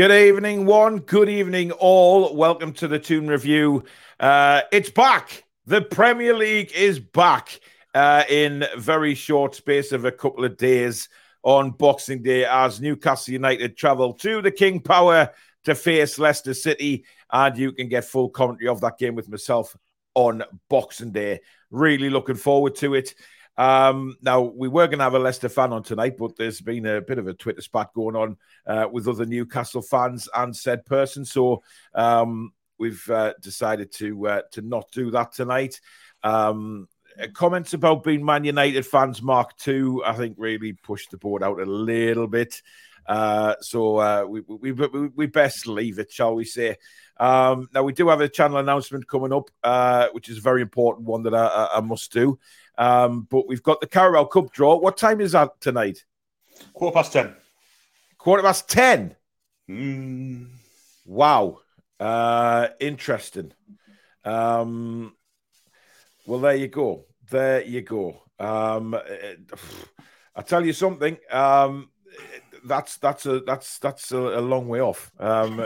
Good evening, one. Good evening, all. Welcome to the Toon Review. Uh, it's back. The Premier League is back uh, in very short space of a couple of days on Boxing Day as Newcastle United travel to the King Power to face Leicester City. And you can get full commentary of that game with myself on Boxing Day. Really looking forward to it. Um, now, we were going to have a Leicester fan on tonight, but there's been a bit of a Twitter spat going on uh, with other Newcastle fans and said person. So um, we've uh, decided to uh, to not do that tonight. Um, comments about being Man United fans, Mark two, I think really pushed the board out a little bit. Uh, so uh, we, we, we, we best leave it, shall we say? Um, now we do have a channel announcement coming up, uh, which is a very important one that I, I must do. Um, but we've got the Carabao Cup draw. What time is that tonight? Quarter past ten. Quarter past ten. Mm. Wow. Uh, interesting. Um, well, there you go. There you go. Um, I tell you something. Um, that's that's a that's that's a, a long way off. Um,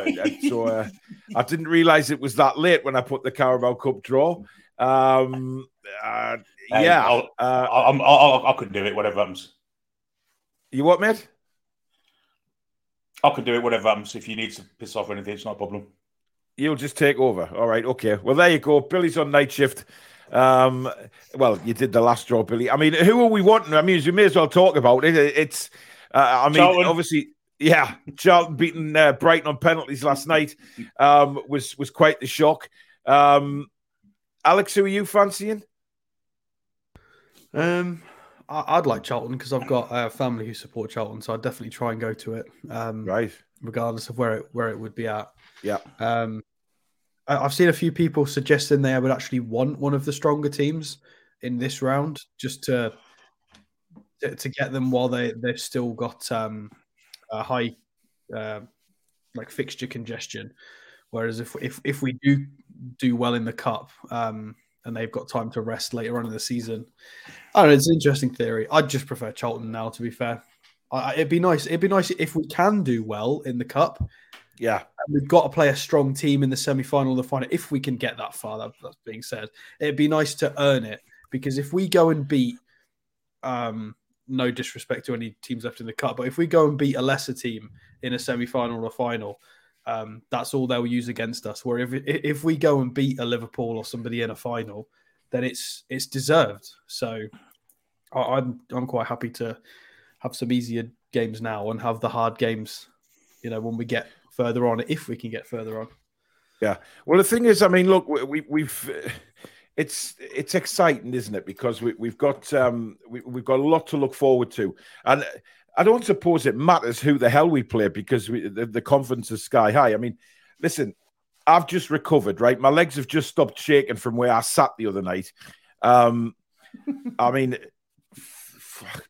so uh, I didn't realize it was that late when I put the Carabao Cup draw. Um, uh, yeah, I'll, uh, I'll, I'll, I could do it, whatever happens. you what, mate? I could do it, whatever happens. If you need to piss off or anything, it's not a problem. You'll just take over. All right, okay. Well, there you go. Billy's on night shift. Um, well, you did the last draw, Billy. I mean, who are we wanting? I mean, you may as well talk about it. It's, uh, I mean, Charlton. obviously, yeah, Charlton beating uh, Brighton on penalties last night um, was was quite the shock. Um, Alex, who are you fancying? Um, I, I'd like Charlton because I've got a family who support Charlton, so I'd definitely try and go to it, um, Right. regardless of where it where it would be at. Yeah. Um, I, I've seen a few people suggesting they would actually want one of the stronger teams in this round just to to, to get them while they they've still got um, a high uh, like fixture congestion. Whereas if if if we do do well in the cup, um, and they've got time to rest later on in the season, I don't know. It's an interesting theory. I'd just prefer Charlton now. To be fair, I, it'd be nice. It'd be nice if we can do well in the cup. Yeah. and We've got to play a strong team in the semi-final, or the final. If we can get that far, that, that's being said, it'd be nice to earn it because if we go and beat, um, no disrespect to any teams left in the cup, but if we go and beat a lesser team in a semi-final or a final, um, that's all they'll use against us. Where if if we go and beat a Liverpool or somebody in a final, then it's it's deserved. So I, I'm I'm quite happy to have some easier games now and have the hard games, you know, when we get further on, if we can get further on. Yeah. Well, the thing is, I mean, look, we, we, we've it's it's exciting, isn't it? Because we, we've got um, we, we've got a lot to look forward to, and I don't suppose it matters who the hell we play because we, the, the confidence is sky high. I mean, listen, I've just recovered, right? My legs have just stopped shaking from where I sat the other night. Um, I mean,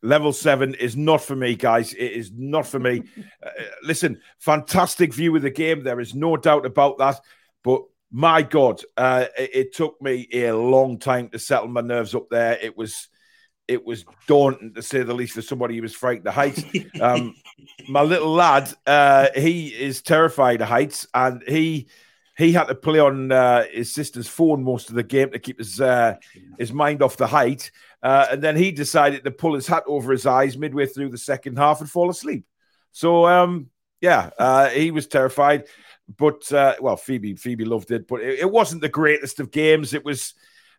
level seven is not for me, guys. It is not for me. Uh, listen, fantastic view of the game. There is no doubt about that. But my God, uh, it, it took me a long time to settle my nerves up there. It was. It was daunting to say the least for somebody who was frightened of heights. Um, my little lad, uh, he is terrified of heights, and he he had to play on uh, his sister's phone most of the game to keep his uh, his mind off the height. Uh, and then he decided to pull his hat over his eyes midway through the second half and fall asleep. So um, yeah, uh, he was terrified. But uh, well, Phoebe Phoebe loved it, but it, it wasn't the greatest of games. It was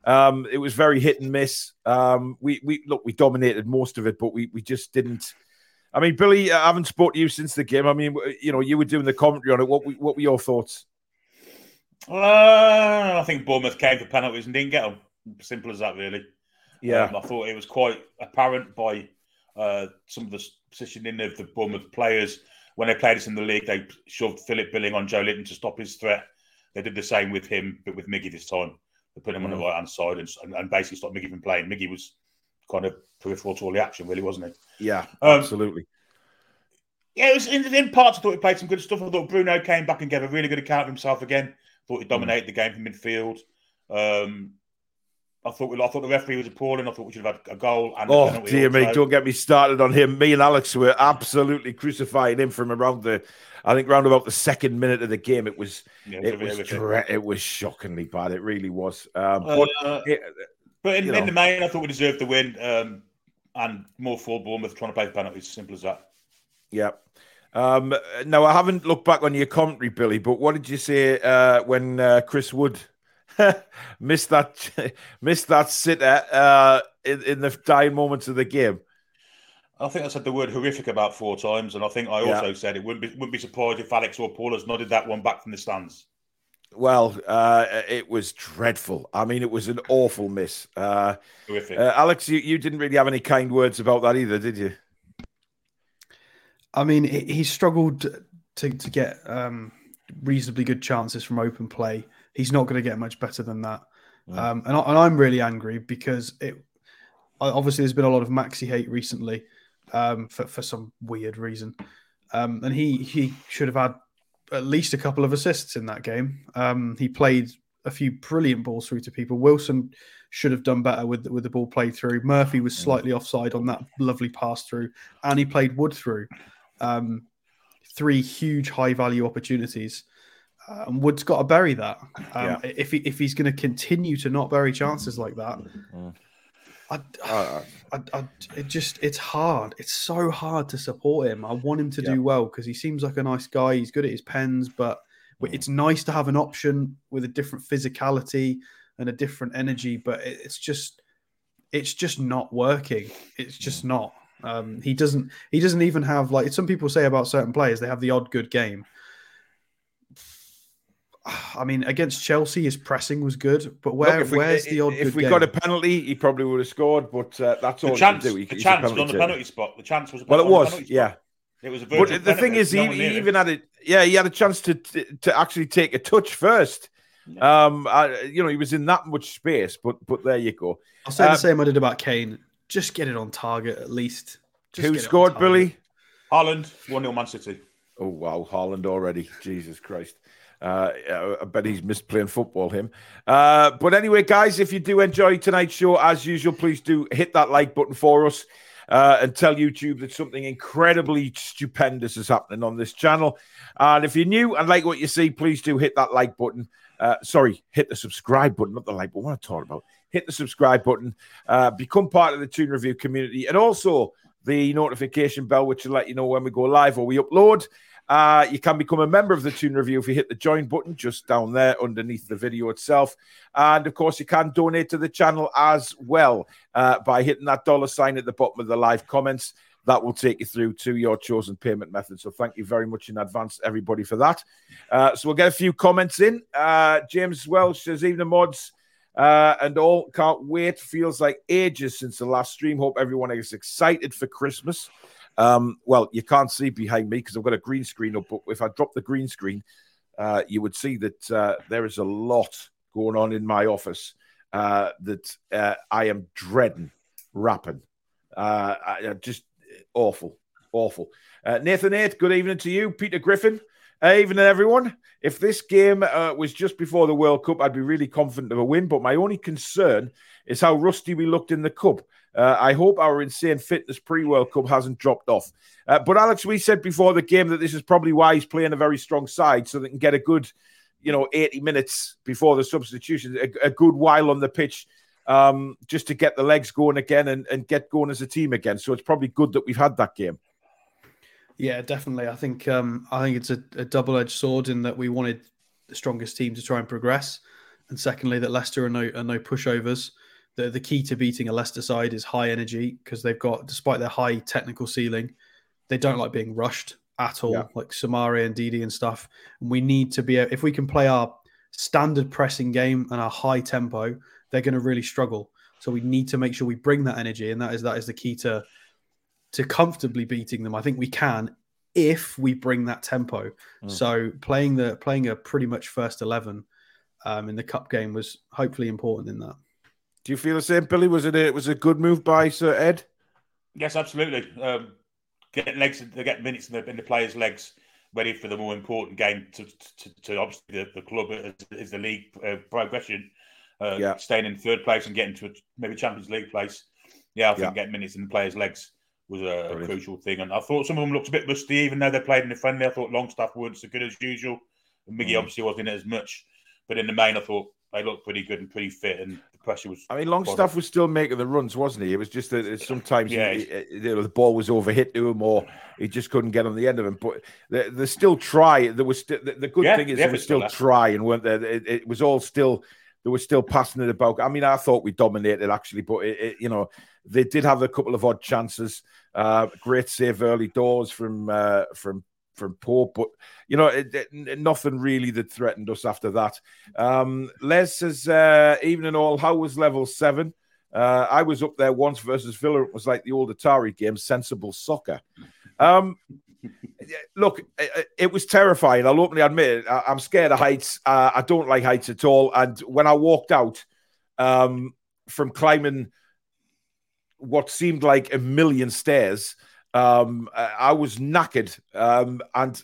um, it was very hit and miss. Um, we we look we dominated most of it, but we we just didn't. I mean, Billy, I haven't spoken to you since the game. I mean, you know, you were doing the commentary on it. What what were your thoughts? Uh, I think Bournemouth came for penalties and didn't get them. Simple as that, really. Yeah, Um, I thought it was quite apparent by uh, some of the positioning of the Bournemouth players. When they played us in the league, they shoved Philip Billing on Joelinton to stop his threat. They did the same with him, but with Miggy this time. Put him on the right hand side and, and, basically stopped Miggy from playing. Miggy was kind of peripheral to all the action, really, wasn't he? yeah, Um, absolutely. Yeah, it was in, in parts. I thought he played some good stuff. I thought Bruno came back and gave a really good account of himself again. Thought he dominated the game from midfield. Um, I thought I thought the referee was appalling. I thought we should have had a goal. And oh dear me! Don't get me started on him. Me and Alex were absolutely crucifying him from around the, I think, round about the second minute of the game. It was, yeah, it, was, dre- it was shockingly bad. It really was. Um, uh, but, it, but in, in the main, I thought we deserved the win. Um, and more for Bournemouth trying to play penalties. Simple as that. Yeah. Um, now I haven't looked back on your commentary, Billy, but what did you say uh, when uh, Chris Wood missed that missed that sitter uh, in, in, the dying moments of the game? I think I said the word horrific about four times, and I think I also yeah. said it wouldn't be wouldn't be surprised if Alex or Paul has nodded that one back from the stands. Well, uh, it was dreadful. I mean, it was an awful miss. Uh, horrific. Uh, Alex, you, you didn't really have any kind words about that either, did you? I mean, he struggled to to get um, reasonably good chances from open play. He's not going to get much better than that. Mm. Um, and, I, am really angry because it obviously there's been a lot of Maxi hate recently um, for for some weird reason, um, and he he should have had at least a couple of assists in that game. Um, he played a few brilliant balls through to people. Wilson should have done better with with the ball played through. Murphy was slightly offside on that lovely pass through, and he played Wood through. Um, three huge high value opportunities. And Wood's got to bury that. Um, yeah. If he, if he's going to continue to not bury chances like that, mm. I, uh, I, I, it just it's hard. It's so hard to support him. I want him to yeah. do well because he seems like a nice guy. He's good at his pens, but mm. it's nice to have an option with a different physicality and a different energy. But it's just it's just not working. It's just mm. not. Um, he doesn't. He doesn't even have like some people say about certain players. They have the odd good game. I mean, against Chelsea, his pressing was good, but where Look, we, where's the odd? If we game? got a penalty, he probably would have scored. But uh, that's all the chance, he do. He, the chance was on the penalty spot. The chance was. Well, it was. Yeah. It was a but the thing is, he, he even had it. Yeah, he had a chance to to actually take a touch first. Yeah. Um, I, you know, he was in that much space, but but there you go. I'll say um, the same I did about Kane. Just get it on target at least. Just who scored, Billy? Haaland, one 0 Man City. Oh wow, Haaland already! Jesus Christ. Uh, I bet he's missed playing football, him. Uh, but anyway, guys, if you do enjoy tonight's show, as usual, please do hit that like button for us uh, and tell YouTube that something incredibly stupendous is happening on this channel. And if you're new and like what you see, please do hit that like button. Uh, sorry, hit the subscribe button, not the like, button. what I'm talking about. Hit the subscribe button, uh, become part of the Toon Review community, and also the notification bell, which will let you know when we go live or we upload. Uh, you can become a member of the Toon Review if you hit the join button just down there underneath the video itself. And of course, you can donate to the channel as well uh, by hitting that dollar sign at the bottom of the live comments. That will take you through to your chosen payment method. So, thank you very much in advance, everybody, for that. Uh, so, we'll get a few comments in. Uh, James Welsh says, Evening mods. Uh, and all can't wait. Feels like ages since the last stream. Hope everyone is excited for Christmas. Um, well, you can't see behind me because I've got a green screen up. But if I drop the green screen, uh, you would see that uh, there is a lot going on in my office uh, that uh, I am dreading wrapping. Uh, I, just awful, awful. Uh, Nathan Eight, good evening to you. Peter Griffin, evening everyone. If this game was just before the World Cup, I'd be really confident of a win. But my only concern is how rusty we looked in the Cup. Uh, I hope our insane fitness pre World Cup hasn't dropped off. Uh, but Alex, we said before the game that this is probably why he's playing a very strong side so they can get a good, you know, 80 minutes before the substitution, a, a good while on the pitch um, just to get the legs going again and, and get going as a team again. So it's probably good that we've had that game. Yeah, definitely. I think um, I think it's a, a double edged sword in that we wanted the strongest team to try and progress, and secondly that Leicester are no are no pushovers the the key to beating a Leicester side is high energy because they've got, despite their high technical ceiling, they don't like being rushed at all, yeah. like Soumaré and Ndidi and stuff. And we need to be if we can play our standard pressing game and our high tempo, they're going to really struggle. So we need to make sure we bring that energy, and that is that is the key to to comfortably beating them. I think we can if we bring that tempo. Mm. So playing the playing a pretty much first eleven um, in the cup game was hopefully important in that. Do you feel the same, Billy? Was it a, was a good move by Sir Ed? Yes, absolutely. Um, get legs, they get minutes in the, in the players' legs ready for the more important game to, to, to obviously the, the club is, the league uh, progression. uh, Yeah. staying in third place and getting to a, maybe Champions League place. Yeah, I think Yeah. getting minutes in the players' legs was a, a crucial thing. And I thought some of them looked a bit rusty, even though they played in the friendly. I thought Longstaff weren't so good as usual. And Miggy Mm. obviously wasn't in it as much. But in the main, I thought they looked pretty good and pretty fit, and pressure was. I mean, Longstaff was still making the runs, wasn't he? It was just that sometimes Yeah. he- you know, the ball was overhit to him, or he just couldn't get on the end of him. But they, they still try. There was still, the, the good Yeah, thing is they were still still trying, weren't there? It, it was all still they were still passing it about. I mean, I thought we dominated actually, but it, it, you know they did have a couple of odd chances. Uh, great save early doors from uh, from from Pope, but you know it, it- nothing really that threatened us after that. Um, Les says, uh, evening all, how was level seven? Uh, I was up there once versus Villa. It was like the old Atari game, Sensible Soccer. Um, look, it, it was terrifying. I'll openly admit it. I, I'm scared of heights. Uh, I don't like heights at all. And when I walked out um, from climbing what seemed like a million stairs, um, I was knackered. Um, and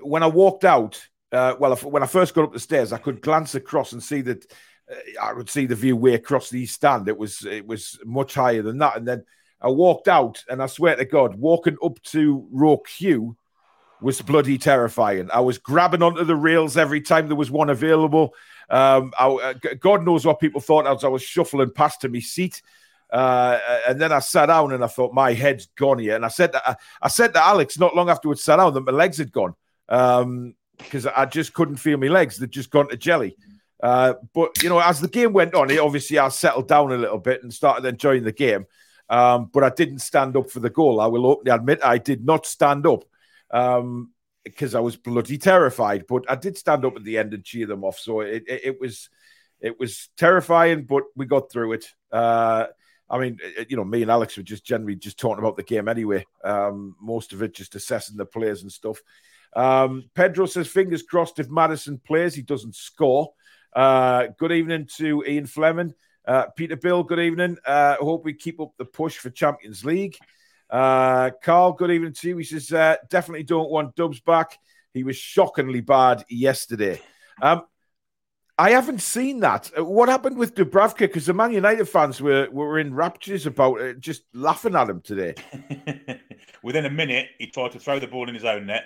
when I walked out, uh, well, when I first got up the stairs, I could glance across and see that uh, I would see the view way across the east stand. It was it was much higher than that. And then I walked out, and I swear to God, walking up to row Q was bloody terrifying. I was grabbing onto the rails every time there was one available. Um, I, uh, God knows what people thought as I was shuffling past to my seat. Uh, and then I sat down and I thought my head's gone here. And I said to, I, I said to Alex not long afterwards, sat down that my legs had gone because I just couldn't feel my legs. They'd just gone to jelly. Uh, but you know, as the game went on, it obviously I settled down a little bit and started enjoying the game. Um, but I didn't stand up for the goal. I will openly admit I did not stand up um, because I was bloody terrified. But I did stand up at the end and cheer them off. So it, it, it was it was terrifying, but we got through it. Uh, I mean, you know, me and Alex were just generally just talking about the game anyway. Um, most of it just assessing the players and stuff. Um, Pedro says, fingers crossed if Madison plays, he doesn't score. Uh, good evening to Ian Fleming. Uh, Peter Bill, good evening. Uh, hope we keep up the push for Champions League. Uh, Carl, good evening to you. He says, uh, definitely don't want Dubs back. He was shockingly bad yesterday. Um, I haven't seen that. Uh, What happened with Dubravka? Because the Man United fans were, were in raptures about it, just laughing at him today. Within a minute, he tried to throw the ball in his own net,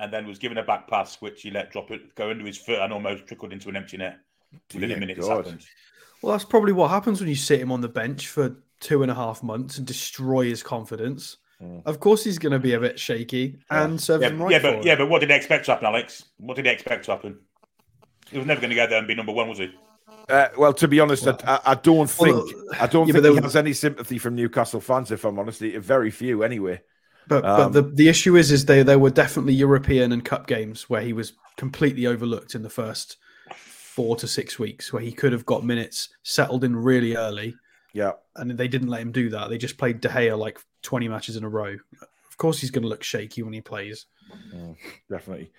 and then was given a back pass, which he let drop it, go under his foot, and almost trickled into an empty net. Within Dear a minute, happened. Well, that's probably what happens when you sit him on the bench for two and a half months and destroy his confidence. Mm. Of course, he's going to be a bit shaky and serves Yeah, him right yeah, for but it. yeah, but what did they expect to happen, Alex? What did they expect to happen? He was never going to go there and be number one, was he? Uh, well, to be honest, I, I- I don't think Well, I don't yeah, think but he there- has any sympathy from Newcastle fans. If I'm honest, very few anyway. But Um, but the, the issue is is they there were definitely European and cup games where he was completely overlooked in the first four to six weeks, where he could have got minutes, settled in really early, Yeah, and they didn't let him do that. They just played De Gea like twenty matches in a row. Of course, he's going to look shaky when he plays. definitely.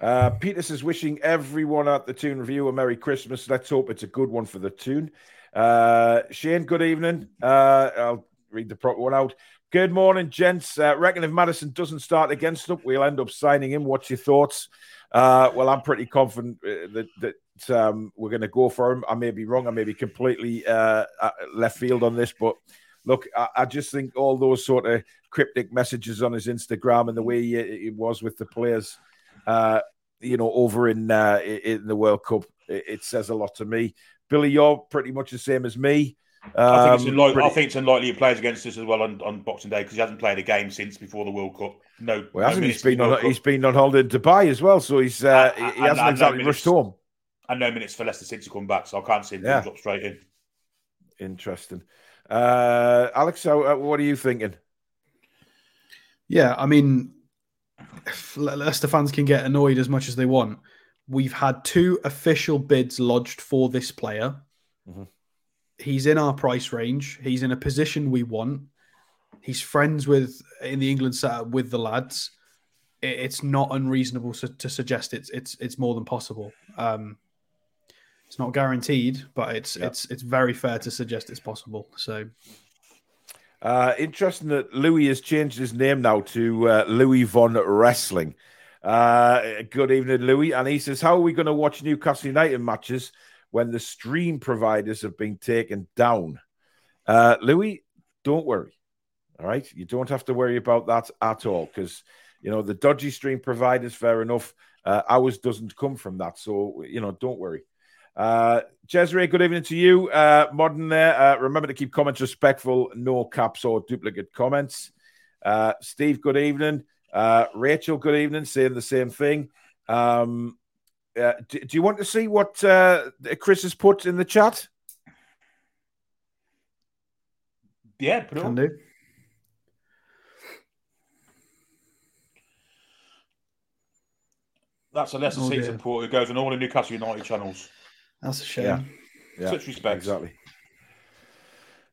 Uh, Peter says, wishing everyone at the Toon Review a Merry Christmas. Let's hope it's a good one for the Toon. Uh, Shane, good evening. Uh, I'll read the proper one out. Good morning, gents. Uh, reckon if Madison doesn't start against us, we'll end up signing him. What's your thoughts? Uh, well, I'm pretty confident uh, that that um, we're going to go for him. I may be wrong. I may be completely uh, uh, left field on this, but look, I, I just think all those sort of cryptic messages on his Instagram and the way he, he was with the players, uh, you know, over in uh, in the World Cup, it, it says a lot to me. Billy, you're pretty much the same as me. I think it's Um, unlikely. I think it's unlikely he plays against us as well on, on Boxing Day because he hasn't played a game since before the World Cup. No, Well, hasn't he? minutes He's been on World he's Cup been on holiday in Dubai as well, so he's uh, he, Uh, he hasn't and no exactly minutes. rushed home. and no minutes for Leicester City to come back, so I can't see him Yeah. drop straight in. Interesting. Uh, Alex, how, uh, what are you thinking? Yeah, I mean, if Le- Leicester fans can get annoyed as much as they want. We've had two official bids lodged for this player. Mhm. He's in our price range. He's in a position we want. He's friends with in the England setup with the lads. It's not unreasonable su- to suggest it's it's it's more than possible. Um, it's not guaranteed, but it's Yeah. it's it's very fair to suggest it's possible. So Uh, interesting that Louis has changed his name now to uh, Louis Von Wrestling. Uh, good evening, Louis. And he says, How are we going to watch Newcastle United matches when the stream providers have been taken down. Uh, Louis, don't worry. All right. You don't have to worry about that at all because, you know, the dodgy stream providers, fair enough. Uh, ours doesn't come from that. So, you know, don't worry. Uh, Jezre, good evening to you. Uh, modern there. Uh, remember to keep comments respectful, no caps or duplicate comments. Uh, Steve, good evening. Uh, Rachel, good evening, saying the same thing. Um, uh, do, do, you want to see what uh, Chris has put in the chat? Yeah, put it Can do. That's a lesson oh, season report. It goes on all the Newcastle United channels. That's a shame. Yeah. yeah. Such respect. Exactly.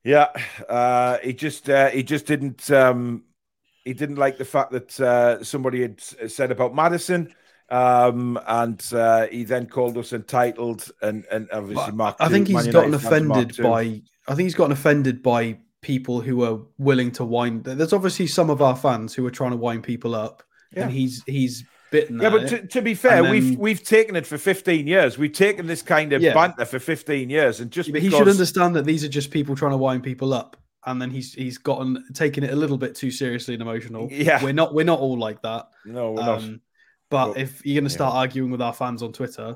Yeah, uh, he just uh, he just didn't um, he didn't like the fact that uh, somebody had said about Madison, um, and uh, he then called us entitled and and obviously Mark. I think he's gotten offended by. I think he's gotten offended by people who are willing to wind. There's obviously some of our fans who are trying to wind people up, yeah. and he's he's bitten. Yeah, but to, to, be fair, then, we've we've taken it for 15 years. We've taken this kind of yeah. banter for 15 years, and just because... he should understand that these are just people trying to wind people up, and then he's he's gotten taken it a little bit too seriously and emotional. Yeah, we're not we're not all like that. No, we're um, not. But well, if you're going to start yeah. arguing with our fans on Twitter,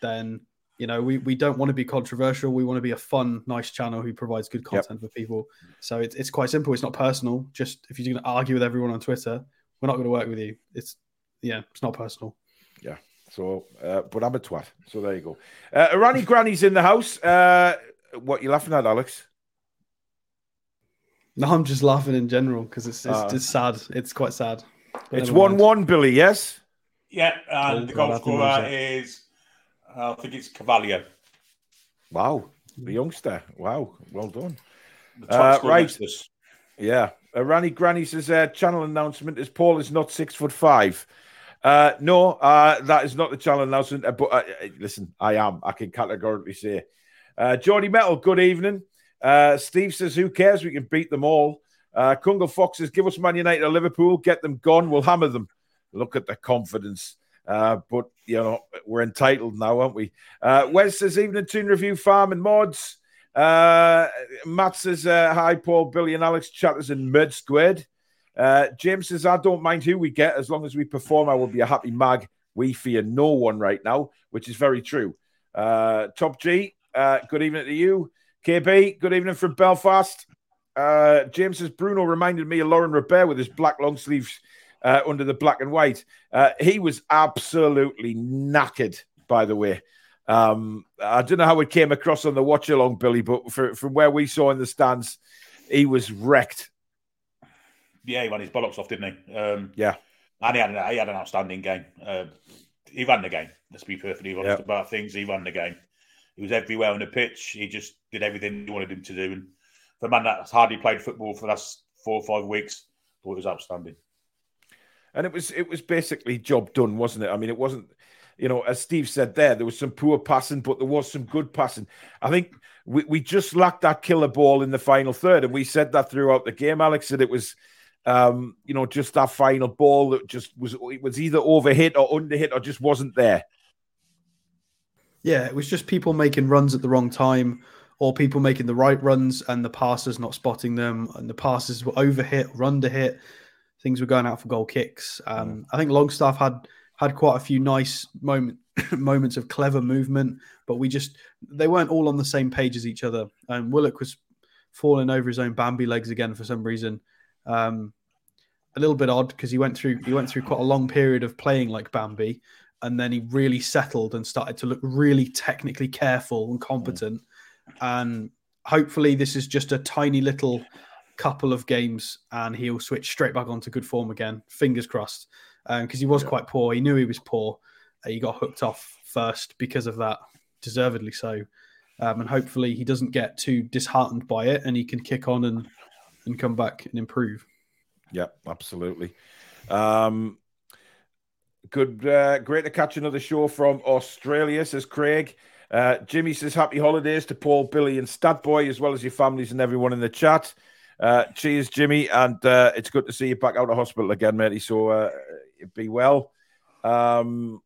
then you know we, we don't want to be controversial. We want to be a fun, nice channel who provides good content yep. for people. So it's it's quite simple. It's not personal. Just if you're going to argue with everyone on Twitter, we're not going to work with you. It's yeah, it's not personal. Yeah. So, uh, but I'm a twat. So there you go. Uh, Irani Granny's in the house. Uh, what you laughing at, Alex? No, I'm just laughing in general because it's it's, uh, it's sad. It's quite sad. It's one-one, Billy. Yes. Yeah, and oh, the goal scorer is, uh, I think it's Carvalho. Wow, the youngster. Wow, well done. Uh, right. Yeah. Irani Granny says, uh, channel announcement is Paul is not six foot five. Uh, no, uh, that is not the channel announcement. Uh, but uh, uh, listen, I am. I can categorically say. Uh, Geordie Metal, good evening. Uh, Steve says, "Who cares? We can beat them all." Uh, Kungle Fox says, "Give us Man United or Liverpool. Get them gone. We'll hammer them." Look at the confidence. Uh, but you know we're entitled now, aren't we? Uh, Wes says, "Evening Toon Review Farm and Mods." Uh, Matt says, uh, "Hi, Paul, Billy, and Alex. Chatters and Mud Squid." Uh, James says, I don't mind who we get as long as we perform. I will be a happy mag. We fear no one right now, which is very true. Uh, Top G, uh, good evening to you. KB, good evening from Belfast. Uh, James says, Bruno reminded me of Laurent Robert with his black long sleeves uh, under the black and white. Uh, he was absolutely knackered, by the way. Um, I don't know how it came across on the watch along, Billy, but for, from where we saw in the stands, he was wrecked yeah, he ran his bollocks off, didn't he? Um, yeah. And he had, an, he had an outstanding game. Uh, he ran the game. Let's be perfectly honest yep. about things. He ran the game. He was everywhere on the pitch. He just did everything you wanted him to do. And for a man that's hardly played football for the last four or five weeks, thought it was outstanding. And it was it was basically job done, wasn't it? I mean, it wasn't, you know, as Steve said there, there was some poor passing, but there was some good passing. I think we, we just lacked that killer ball in the final third, and we said that throughout the game, Alex. That it was um, you know, just that final ball that just was it was either overhit or underhit or just wasn't there. Yeah, it was just people making runs at the wrong time, or people making the right runs and the passers not spotting them, and the passes were overhit or underhit. Things were going out for goal kicks. Um. I think Longstaff had had quite a few nice moment moments of clever movement, but we just they weren't all on the same page as each other. And Willock was falling over his own Bambi legs again for some reason. Um, a little bit odd because he went through he went through quite a long period of playing like Bambi, and then he really settled and started to look really technically careful and competent. Mm. And hopefully, this is just a tiny little couple of games, and he'll switch straight back onto good form again. Fingers crossed, because um, he was yeah. quite poor. He knew he was poor. Uh, he got hooked off first because of that, deservedly so. Um, and hopefully, he doesn't get too disheartened by it, and he can kick on and and come back and improve. Yeah, absolutely. Um, good, uh, great to catch another show from Australia, says Craig. Uh, Jimmy says happy holidays to Paul, Billy, and Statboy, as well as your families and everyone in the chat. Uh, cheers, Jimmy, and uh, it's good to see you back out of hospital again, matey. So uh, be well. Um,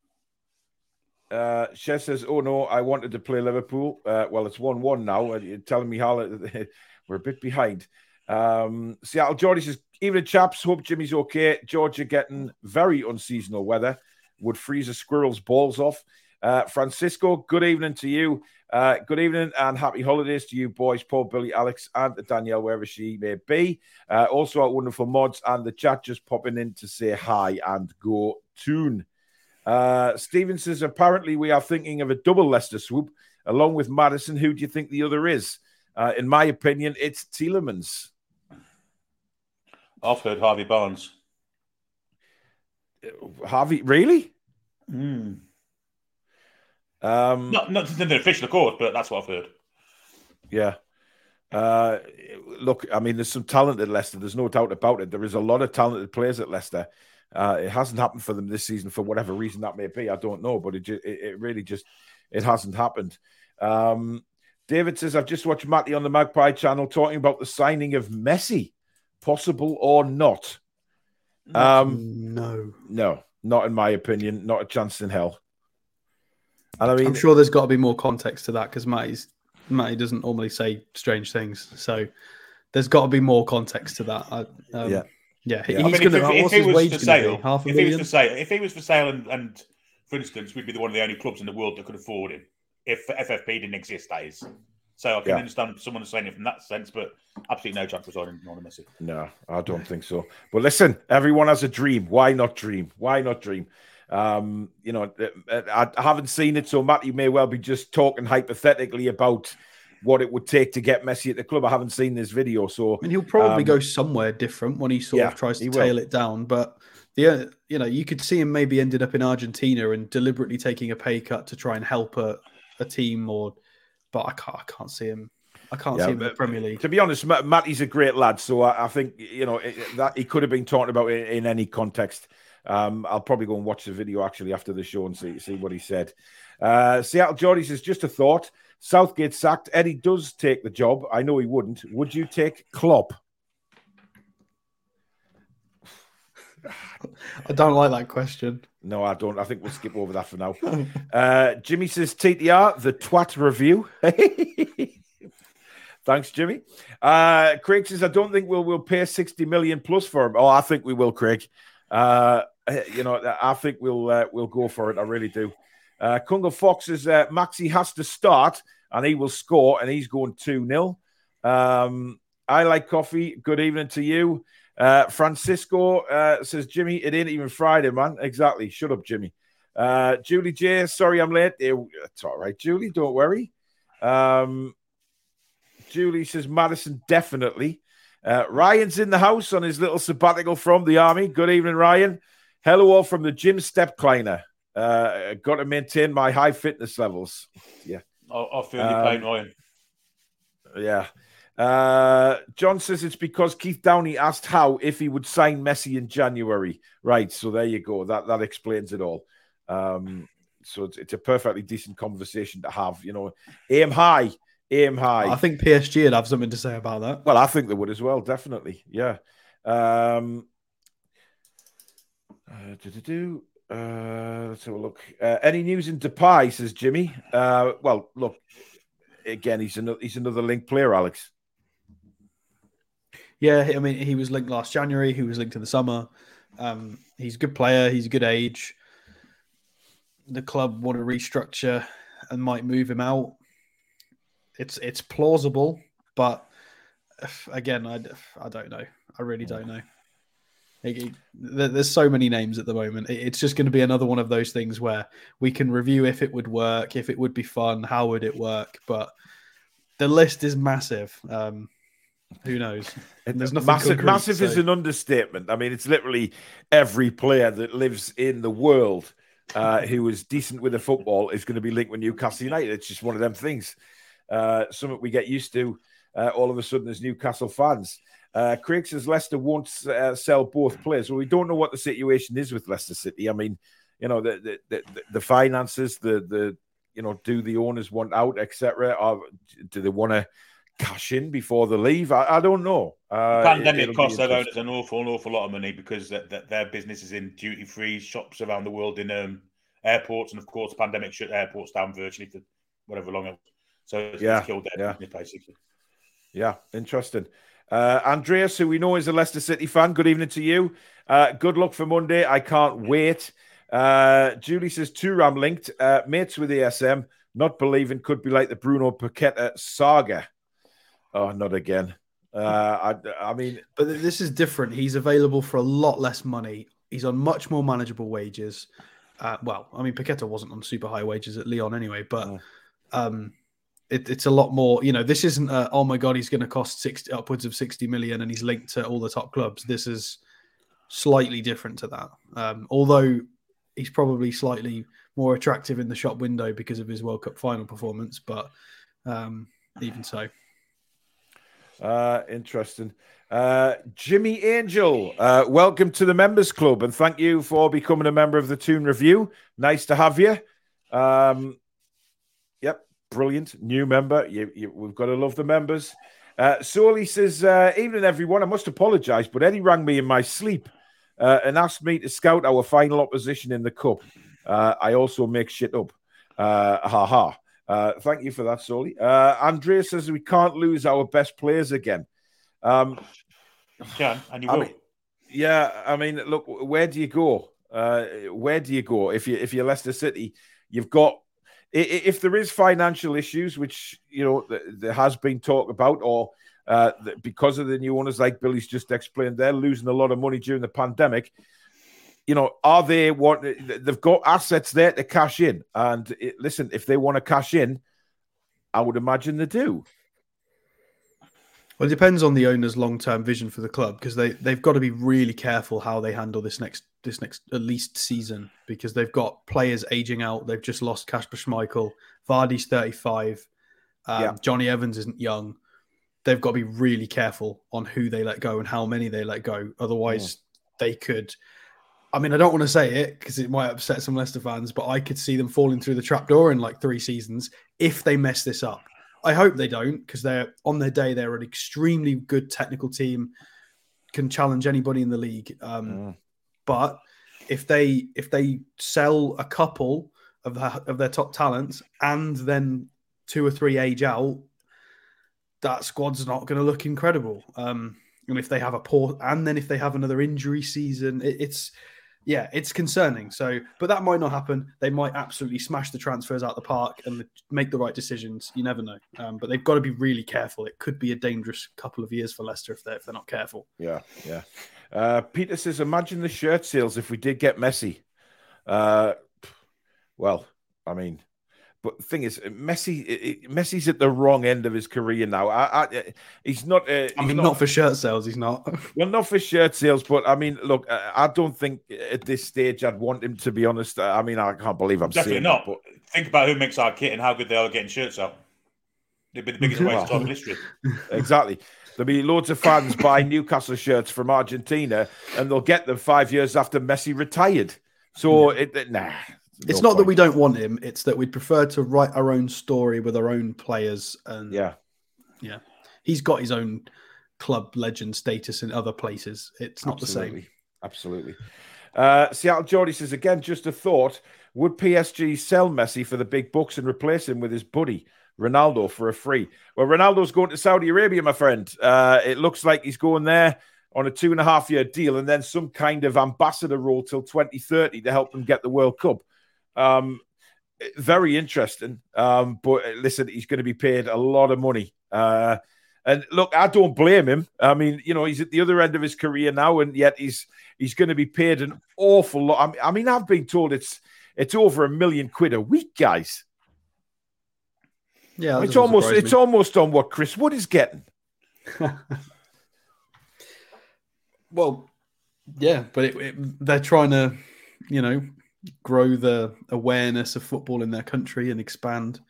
Uh, Shez says, "Oh no, I wanted to play Liverpool. Uh, well, it's one-one now. And you're telling me how we're a bit behind." Um, Seattle Geordie says, "Evening, chaps. Hope Jimmy's okay. Georgia getting very unseasonal weather would freeze a squirrel's balls off." Uh, Francisco, good evening to you. Uh, good evening and happy holidays to you boys, Paul, Billy, Alex, and Danielle, wherever she may be. Uh, also, our wonderful mods and the chat just popping in to say hi and go Toon. Uh, Steven says, apparently we are thinking of a double Leicester swoop along with Madison. Who do you think the other is? Uh, in my opinion, it's Tielemans. I've heard Harvey Barnes. Harvey, really? Mm. Um, Not, not the official, of course, but that's what I've heard. Yeah. Uh, look, I mean, there's some talent at Leicester. There's no doubt about it. There is a lot of talented players at Leicester. Uh, it hasn't happened for them this season for whatever reason that may be. I don't know, but it just, it, it really just it hasn't happened. Um, David says, I've just watched Matty on the Magpie channel talking about the signing of Messi, possible or not. Um, no, no, not in my opinion. Not a chance in hell. And I mean, I'm sure there's got to be more context to that because Matty's Matty doesn't normally say strange things, so there's got to be more context to that. I, um, yeah, yeah, Yeah. he's I mean, going if, to. if, What's if his he was wage for going to sale, be? Half a if he was for sale, if he was for sale, and, and for instance, we'd be the one of the only clubs in the world that could afford him if FFP didn't exist. That is, so I can Yeah. understand someone saying it from that sense, but absolutely no chance of signing Lionel Messi. No, I don't think so. But listen, everyone has a dream. Why not dream? Why not dream? Um, you know, uh, I, I haven't seen it, so Matt, you may well be just talking hypothetically about what it would take to get Messi at the club. I haven't seen this video, so I mean, he'll probably Um, go somewhere different when he sort yeah, of tries he to will. tail it down. But yeah, you know, you could see him maybe ended up in Argentina and deliberately taking a pay cut to try and help a, a team. Or, but I can't, I can't see him. I can't Yeah, see him in the Premier League. to be honest, Ma- Matty's a great lad. So I, I think you know it, that he could have been talking about it in any context. Um, I'll probably go and watch the video actually after the show and see see what he said. Uh, Seattle Geordie says just a thought. Southgate sacked. Eddie does take the job. I know he wouldn't. Would you take Klopp? I don't like that question. No, I don't. I think we'll skip over that for now. Uh, Jimmy says TTR, the twat review. Thanks, Jimmy. Uh, Craig says, I don't think we'll, we'll pay 60 million plus for him. Oh, I think we will, Craig. Uh, you know, I think we'll uh, we'll go for it. I really do. Uh, Kunga Fox says, uh, Maxi has to start and he will score, and he's going 2 0. Um, I like coffee. Good evening to you. Uh, Francisco uh, says, Jimmy, it ain't even Friday, man. Exactly. Shut up, Jimmy. Uh, Julie J, sorry I'm late. It's all right, Julie. Don't worry. Um, Julie says, Madison, definitely. Uh, Ryan's in the house on his little sabbatical from the army. Good evening, Ryan. Hello, all from the gym step cleaner. Uh, got to maintain my high fitness levels. Yeah. I, I feel Um, your pain, Ryan. Yeah. Uh, John says it's because Keith Downie asked how if he would sign Messi in January. Right. So there you go. That that explains it all. Um, so it's, it's a perfectly decent conversation to have. You know, aim high, aim high. I think PSG would have something to say about that. Well, I think they would as well, definitely. Yeah. Um, uh, do-do-do. Uh, let's have a look. Uh, any news in Depay? Says Jimmy. Uh, well, look. Again, he's another he's another link player, Alex. Yeah, I mean, he was linked last January. He was linked in the summer. Um, he's a good player. He's a good age. The club want to restructure and might move him out. It's it's plausible, but again, I, I don't know. I really don't know. It- it- there's so many names at the moment. It- It's just going to be another one of those things where we can review if it would work, if it would be fun, how would it work. But the list is massive. Um, who knows? And there's nothing massive, concrete, massive is an understatement. I mean, it's literally every player that lives in the world uh, who is decent with the football is going to be linked with Newcastle United. It's just one of them things. Uh, something we get used to uh, all of a sudden as Newcastle fans. Uh, Craig says Leicester won't uh, sell both players. Well, we don't know what the situation is with Leicester City. I mean, you know, the the, the, the finances, the the you know, do the owners want out, etc. Do they want to cash in before they leave? I, I don't know. Uh, Pandemic be their owners an awful, an awful lot of money because that, their business is in duty free shops around the world in um, airports, and of course, pandemic shut airports down virtually for whatever long. It, so it's, Yeah, it's killed their yeah. business basically. Yeah, interesting. Uh, Andreas, who we know is a Leicester City fan, good evening to you. Uh, good luck for Monday. I can't wait. Uh, Julie says, Thuram linked, uh, mates with ASM, not believing could be like the Bruno Paqueta saga. Oh, not again. Uh, I, I mean, But this is different. He's available for a lot less money. He's on much more manageable wages. Uh, well, I mean, Paqueta wasn't on super high wages at Lyon anyway, but Mm. um, it, it's a lot more. You know, this isn't a, oh my god, he's going to cost upwards of sixty million, and he's linked to all the top clubs. This is slightly different to that. Um, although he's probably slightly more attractive in the shop window because of his World Cup final performance, but um, even so. Uh, interesting. Uh, Jimmy Angel, uh, welcome to the members club and thank you for becoming a member of the Toon Review. Nice to have you. Um, yep, brilliant new member. You, you, we've got to love the members. Uh, Soli says, uh, "Evening, everyone. I must apologise, but Eddie rang me in my sleep uh, and asked me to scout our final opposition in the cup. Uh, I also make shit up. Uh, ha ha." Uh, thank you for that, Soli. Uh, Andrea says we can't lose our best players again. Um, You can, and you I will. mean, yeah, I mean, look, where do you go? Uh, where do you go if you if you're Leicester City? You've got if there is financial issues, which you know there has been talk about, or uh, because of the new owners, like Billy's just explained, they're losing a lot of money during the pandemic. You know, are they what they've got assets there to cash in? And it, listen, if they want to cash in, I would imagine they do. Well, it depends on the owner's long-term vision for the club because they they've got to be really careful how they handle this next this next at least season because they've got players aging out. They've just lost Kasper Schmeichel, Vardy's thirty-five, um, Yeah. Jonny Evans isn't young. They've got to be really careful on who they let go and how many they let go. Otherwise, they could. I mean, I don't want to say it because it might upset some Leicester fans, but I could see them falling through the trapdoor in like three seasons if they mess this up. I hope they don't because they're on their day. They're an extremely good technical team, can challenge anybody in the league. Um, Mm. But if they if they sell a couple of the, of their top talents and then two or three age out, that squad's not going to look incredible. Um, and if they have a poor and then if they have another injury season, it, it's yeah, it's concerning. So, but that might not happen. They might absolutely smash the transfers out the park and make the right decisions. You never know. Um, but they've got to be really careful. It could be a dangerous couple of years for Leicester if they're if they're not careful. Yeah, yeah. Uh, Peter says, imagine the shirt sales if we did get Messi. Uh, well, I mean, but the thing is, uh, Messi, it- it- Messi's at the wrong end of his career now. I, I, uh, he's not. Uh, I mean, not, for shirt sales. He's not. well, not for shirt sales, but I mean, look, I I don't think at this stage I'd want him to be honest. I mean, I can't believe I'm Definitely saying not. that, but Think about who makes our kit and how good they are getting shirts out. They'd be the biggest waste of time in history. exactly. There'll be loads of fans buying Newcastle shirts from Argentina, and they'll get them five years after Messi retired. So, it, it- nah. It's no not that we don't want him. It's that we'd prefer to write our own story with our own players. And Yeah. yeah, he's got his own club legend status in other places. It's not the same. Absolutely. Uh, Seattle Geordie says again, just a thought: Would PSG sell Messi for the big bucks and replace him with his buddy Ronaldo for a free? Well, Ronaldo's going to Saudi Arabia, my friend. Uh, it looks like he's going there on a two and a half year deal, and then some kind of ambassador role till 2030 to help them get the World Cup. Um, very interesting. Um, but listen, he's going to be paid a lot of money. Uh, and look, I don't blame him. I mean, you know, he's at the other end of his career now, and yet he's he's going to be paid an awful lot. I mean, I've been told it's it's over a million quid a week, guys. Yeah, it's almost it's me. almost on what Chris Wood is getting. well, yeah, but it, it, they're trying to, you know, grow the awareness of football in their country and expand.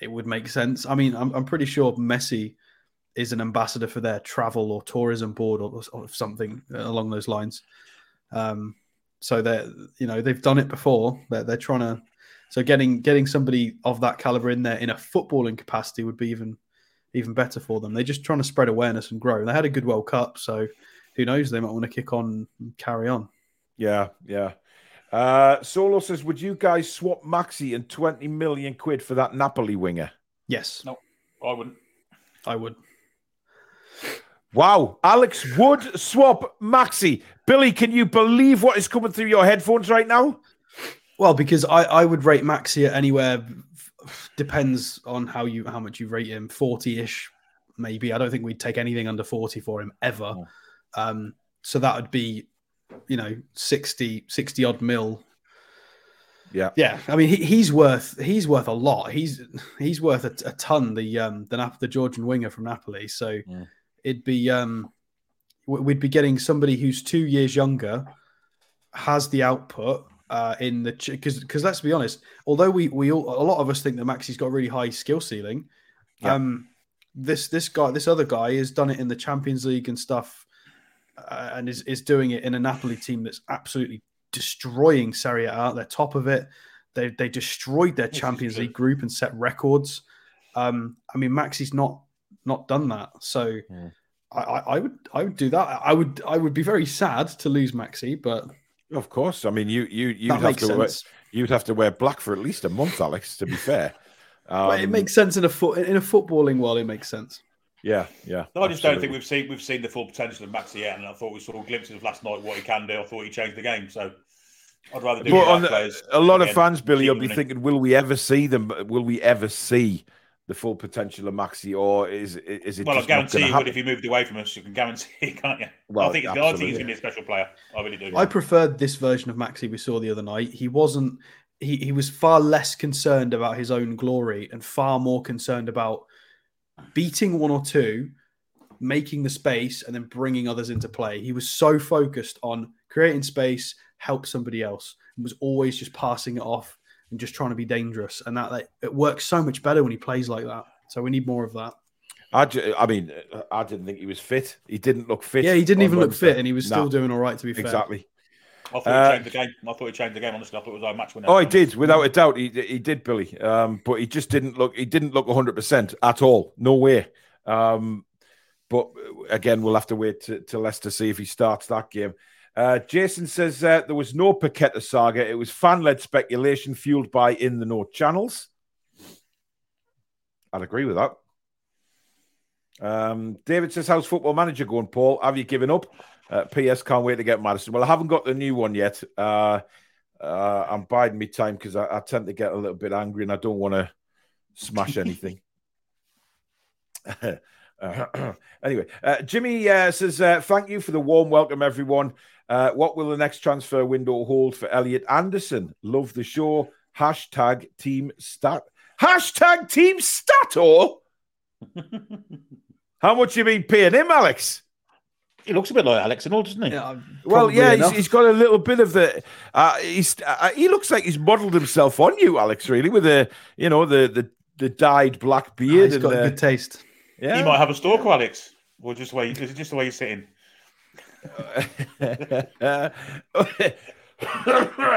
It would make sense. I mean, I'm, I'm pretty sure Messi is an ambassador for their travel or tourism board or, or something along those lines. Um, so they're, you know, they've done it before. They're, they're trying to. So getting getting somebody of that caliber in there in a footballing capacity would be even even better for them. They're just trying to spread awareness and grow. They had a good World Cup, so who knows? They might want to kick on and carry on. Yeah, yeah. Uh, Solo says, would you guys swap Maxi and 20 million quid for that Napoli winger? Yes, No, I wouldn't. I would. Wow, Alex would swap Maxi. Billy, can you believe what is coming through your headphones right now? Well, because I, I would rate Maxi at anywhere depends on how you how much you rate him. Forty ish, maybe. I don't think we'd take anything under forty for him ever. Oh. Um, so that would be, you know, 60, 60 odd mil. Yeah. Yeah, I mean he, he's worth he's worth a lot. He's he's worth a, a ton. The um the Nap- the Georgian winger from Napoli. So Mm. it'd be um we'd be getting somebody who's two years younger, has the output uh, in the because because let's be honest, although we we all a lot of us think that Maxi's got a really high skill ceiling, Yeah. um, this this guy this other guy has done it in the Champions League and stuff, uh, and is is doing it in a Napoli team that's absolutely destroying Serie A. They're top of it. They they destroyed their Champions. League group and set records. Um, I mean, Maxi's not not done that, so. Mm. I, I, I would I would do that. I would I would be very sad to lose Maxi, but Of course. I mean, you you you'd have to wear, you'd have to wear black for at least a month, Alex. To be fair, um, Well, it makes sense in a foot in a footballing world. It makes sense. Yeah, yeah. No, I just don't think we've seen we've seen the full potential of Maxi yet, and I thought we saw glimpses of last night what he can do. I thought he changed the game, so I'd rather do But with on the- players. a lot of fans, Billy, will be cheaper thinking, will we ever see them? Will we ever see the full potential of Maxi, or is is it Well, I just not guarantee going you to would if he moved away from us. You can guarantee, can't you? Well, I think, I think absolutely. he's going to be a special player. I really do. I preferred this version of Maxi we saw the other night. He wasn't. He, he was far less concerned about his own glory and far more concerned about beating one or two, making the space, and then bringing others into play. He was so focused on creating space, help somebody else, and was always just passing it off and just trying to be dangerous. And that like, it works so much better when he plays like that. So we need more of that. I, ju- I mean, I didn't think he was fit. He didn't look fit. Yeah, he didn't even look fit, and he was still doing all right. To be fair, exactly. I thought Uh, he changed the game. I thought he changed the game. Honestly, I thought it was our match winner. Oh, he did, without a doubt. He he did, Billy. Um, but he just didn't look. He didn't look one hundred percent at all. No way. Um, but again, we'll have to wait to, to Leicester see if he starts that game. Uh, Jason says uh, there was no Paqueta saga. It was fan-led speculation fueled by in the north channels. I'd agree with that. Um, David says, "How's Football Manager going, Paul? Have you given up?" Uh, P.S. Can't wait to get Maddison. Well, I haven't got the new one yet. Uh, uh, I'm biding my time because I, I tend to get a little bit angry and I don't want to smash anything. Uh, anyway, uh, Jimmy uh, says, uh, Thank you for the warm welcome, everyone. Uh, what will the next transfer window hold for Elliot Anderson? Love the show. Hashtag team stat. Hashtag team stato. How much you been paying him, Alex? He looks a bit like Alex and all, doesn't he? Yeah, Well, yeah, he's, he's got a little bit of the. Uh, he's uh, he looks like he's modelled himself on you, Alex. Really, with the you know the the, the dyed black Ah, beard he's and got the, good taste. yeah. He might have a stalker, Alex, or just the way is it just the way you're sitting?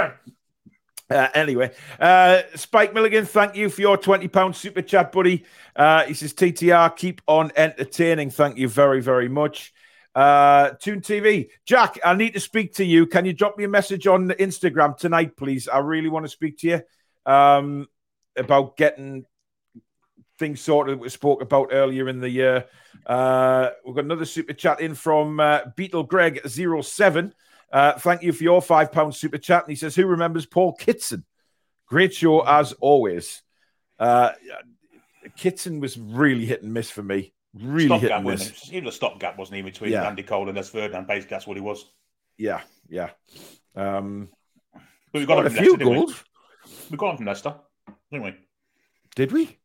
Uh, anyway, uh, Spike Milligan, thank you for your £20 super chat, buddy. Uh, he says, TTR, keep on entertaining. Thank you very, very much. Uh, Toon TV, Jack, I need to speak to you. Can you drop me a message on Instagram tonight, please? I really want to speak to you um, about getting things sorted that we spoke about earlier in the year. Uh, we've got another super chat in from uh, Beetle Greg 07. Uh, thank you for your five pound super chat. And he says, Who remembers Paul Kitson? Great show as always. Uh, Kitson was really hit and miss for me. Really hit Stopgap, wasn't it? He was a stopgap, wasn't he, between Yeah. Andy Cole and Les Ferdinand? Basically, that's what he was. Yeah, yeah. Um, But we got a few Leicester, didn't we? goals. We got him from Leicester, didn't we? Did we?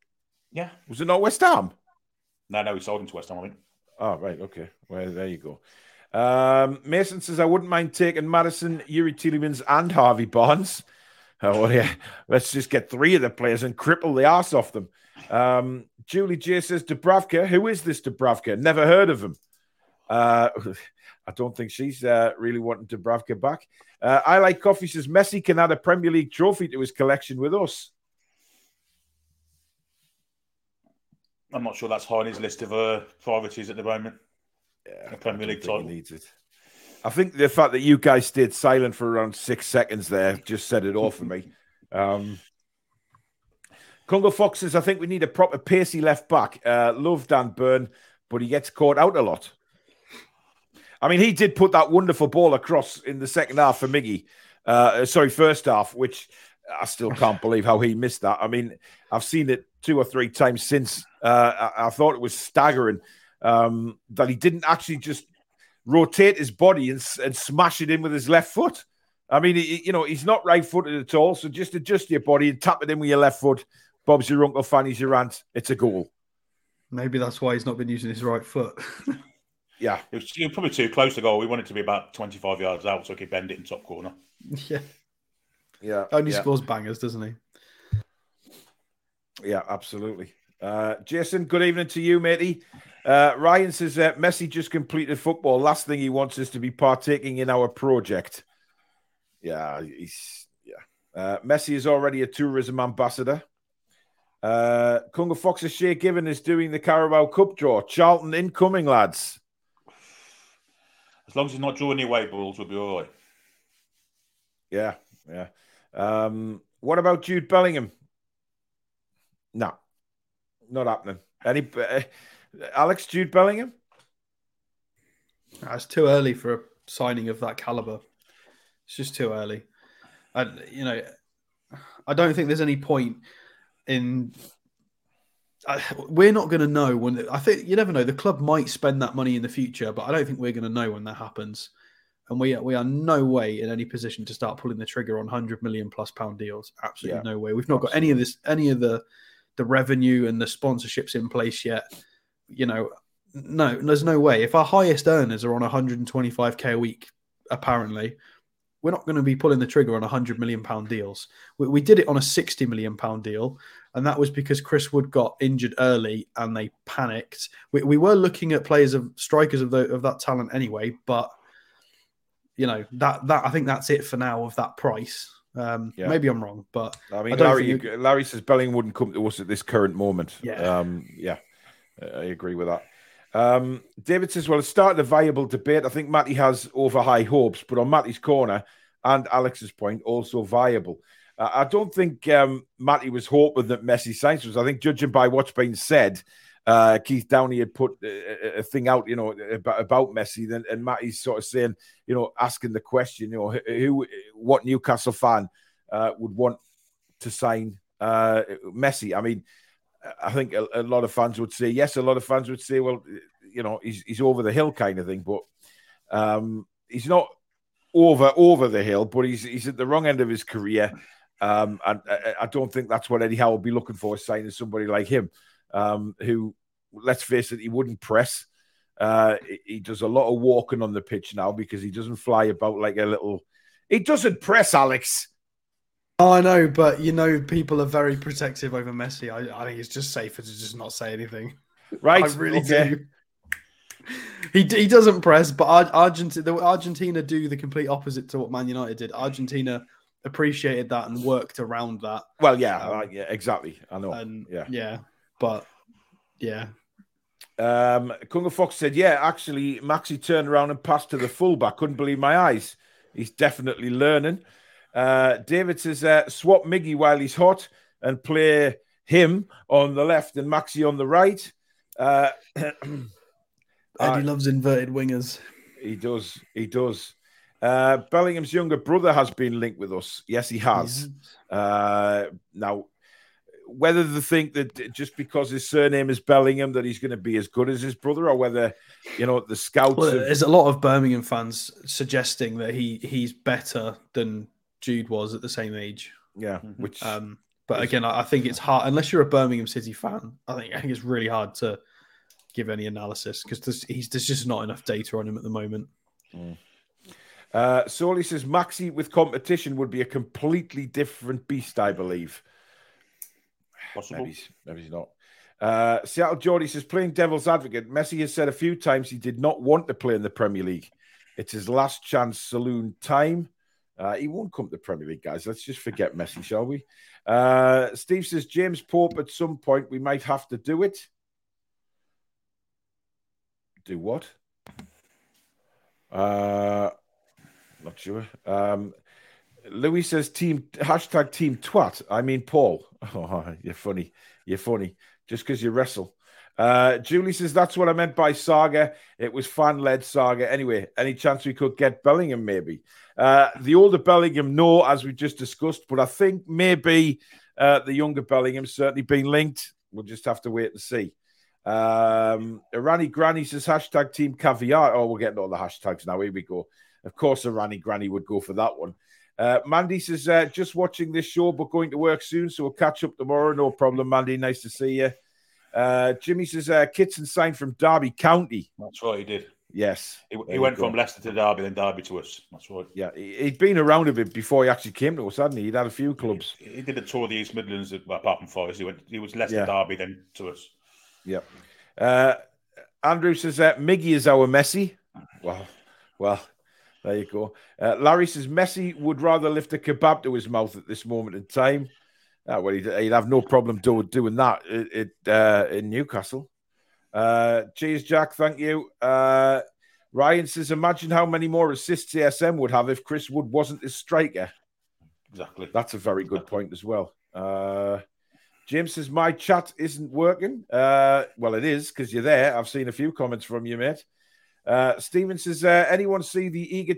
Yeah. Was it not West Ham? No, no, we sold him to West Ham, I think. Oh, right. Okay. Well, there you go. Um, Mason says, I wouldn't mind taking Maddison, Youri Tielemans, and Harvey Barnes. Oh, well, yeah. Let's just get three of the players and cripple the ass off them. Um, Julie J says, Dubravka. Who is this Dubravka? Never heard of him. Uh, I don't think she's uh, really wanting Dubravka back. Uh, I like coffee says Messi can add a Premier League trophy to his collection with us. I'm not sure that's high on his list of uh, priorities at the moment. Yeah, A Premier League title. needs it. I think the fact that you guys stayed silent for around six seconds there just set it off for me. Um, Congo Foxes, I think we need a proper pacey left back. Uh, love Dan Burn, but he gets caught out a lot. I mean, he did put that wonderful ball across in the second half for Miggy. Uh, sorry, first half, which I still can't believe how he missed that. I mean, I've seen it two or three times since. Uh, I, I, thought it was staggering um, that he didn't actually just rotate his body and, and smash it in with his left foot. I mean, he, you know, he's not right footed at all. So just adjust your body and tap it in with your left foot. Bob's your uncle, Fanny's your aunt. It's a goal. Maybe that's why he's not been using his right foot. yeah. It was, it was, probably too close to goal. We wanted to be about 25 yards out so he could bend it in top corner. Yeah. Yeah. Only yeah. scores bangers, doesn't he? Yeah, absolutely. Uh, Jason, good evening to you, matey. Uh, Ryan says uh, Messi just completed football. Last thing he wants is to be partaking in our project. Yeah, he's yeah. Uh, Messi is already a tourism ambassador. Uh, Kunga Fox's Shay Given is doing the Carabao Cup draw. Charlton incoming, lads. As long as he's not drawing any away balls, we'll be all right. Yeah, yeah. Um, what about Jude Bellingham? No, not happening. Any uh, Alex Jude Bellingham? It's too early for a signing of that caliber. It's just too early. And you know, I don't think there's any point in. I, we're not going to know when. I think you never know. The club might spend that money in the future, but I don't think we're going to know when that happens. And we we are no way in any position to start pulling the trigger on hundred million plus pound deals. Absolutely yeah, no way. We've not absolutely. got any of this, any of the the revenue and the sponsorships in place yet. You know, no, there's no way. If our highest earners are on 125k a week, apparently, we're not going to be pulling the trigger on a 100 million pound deals. We, we, did it on a 60 million pound deal, and that was because Chris Wood got injured early and they panicked. We, we were looking at players of strikers of the, of that talent anyway, but you know that that I think that's it for now of that price. Um, yeah. Maybe I'm wrong, but I mean, I Larry, you... Larry says Belling wouldn't come to us at this current moment. Yeah, um, yeah, I agree with that. Um, David says, well, it started a viable debate. I think Matty has over high hopes, but on Matty's corner and Alex's point, also viable. Uh, I don't think um, Matty was hoping that Messi signs was. I think, judging by what's been said, uh, Keith Downie had put a, a, thing out, you know, about, about Messi, and, and Matty's sort of saying, you know, asking the question, you know, who, what Newcastle fan uh, would want to sign uh, Messi? I mean, I think a, a, lot of fans would say yes. A lot of fans would say, well, you know, he's he's over the hill kind of thing, but um, he's not over over the hill, but he's he's at the wrong end of his career. Um, and I, I, don't think that's what Eddie Howe will be looking for, signing somebody like him, um, who, let's face it, he wouldn't press. Uh, he does a lot of walking on the pitch now because he doesn't fly about like a little. He doesn't press, Alex. Oh, I know, but you know, people are very protective over Messi. I, I think it's just safer to just not say anything. Right, I really okay. do. He, he doesn't press, but Argentina, Argentina do the complete opposite to what Man United did. Argentina appreciated that and worked around that. Well, yeah, um, yeah, exactly. I know. And, yeah, yeah, but yeah. Um, Kunga Fox said, "Yeah, actually, Maxi turned around and passed to the fullback. Couldn't believe my eyes. He's definitely learning." Uh, David says, uh, "Swap Miggy while he's hot and play him on the left and Maxi on the right." Uh, Eddie loves inverted wingers. He does. He does. Uh, Bellingham's younger brother has been linked with us. Yes, he has. Uh, now, whether they think that just because his surname is Bellingham that he's going to be as good as his brother, or whether you know the scouts. Well, have... There's a lot of Birmingham fans suggesting that he he's better than Jude was at the same age. Yeah, mm-hmm. which. Um, but is... again, I think it's hard unless you're a Birmingham City fan. I think I think it's really hard to give any analysis because there's, there's just not enough data on him at the moment. Mm. Uh, Soli says Maxi with competition would be a completely different beast, I believe. Possible. Maybe he's, maybe he's not. Uh, Seattle Geordie says playing devil's advocate. Messi has said a few times he did not want to play in the Premier League. It's his last chance saloon time. Uh, he won't come to the Premier League, guys. Let's just forget Messi, shall we? Uh, Steve says James Pope at some point we might have to do it. Do what? Uh, not sure. Um, Louis says team hashtag team twat. I mean Paul. Oh, you're funny. You're funny. Just because you wrestle. Uh, Julie says that's what I meant by saga. It was fan led saga. Anyway, any chance we could get Bellingham maybe? Uh, the older Bellingham, no, as we just discussed, but I think maybe uh, the younger Bellingham certainly been linked. We'll just have to wait and see. Um, Irani Granny says hashtag team caviar. Oh, we're getting all the hashtags now. Here we go. Of course, Irani Granny would go for that one. Uh, Mandy says, uh, just watching this show, but going to work soon. So we'll catch up tomorrow. No problem, Mandy. Nice to see you. Uh, Jimmy says, uh, Kitson signed from Derby County. That's right, he did. Yes. He, he went from Leicester to Derby, then Derby to us. That's right. Yeah, he'd been around a bit before he actually came to us, hadn't he? He'd had a few clubs. He, he did a tour of the East Midlands, apart from Forest. He went. He was Leicester, yeah. Derby, then to us. Yeah. Uh, Andrew says that Miggy is our Messi. Well, well, there you go. Uh, Larry says Messi would rather lift a kebab to his mouth at this moment in time. Uh, well, he'd, he'd have no problem do, doing that it, uh, in Newcastle. Uh, cheers, Jack. Thank you. Uh, Ryan says, imagine how many more assists ASM would have if Chris Wood wasn't his striker. Exactly. That's a very good point as well. Uh, James says, my chat isn't working. Uh, well, it is because you're there. I've seen a few comments from you, mate. Uh, Steven says, uh, anyone see the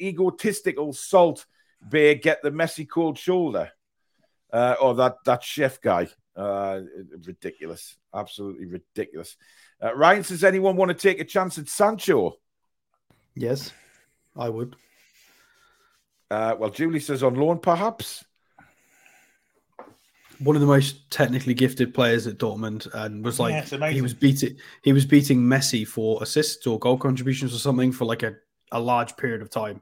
egotistical Salt Bae get the Messi cold shoulder? Uh, or that, that chef guy? Uh, ridiculous. Absolutely ridiculous. Uh, Ryan says, anyone want to take a chance at Sancho? Yes, I would. Uh, well, Julie says on loan, perhaps. One of the most technically gifted players at Dortmund, and was like yeah, he was beating he was beating Messi for assists or goal contributions or something for like a, a large period of time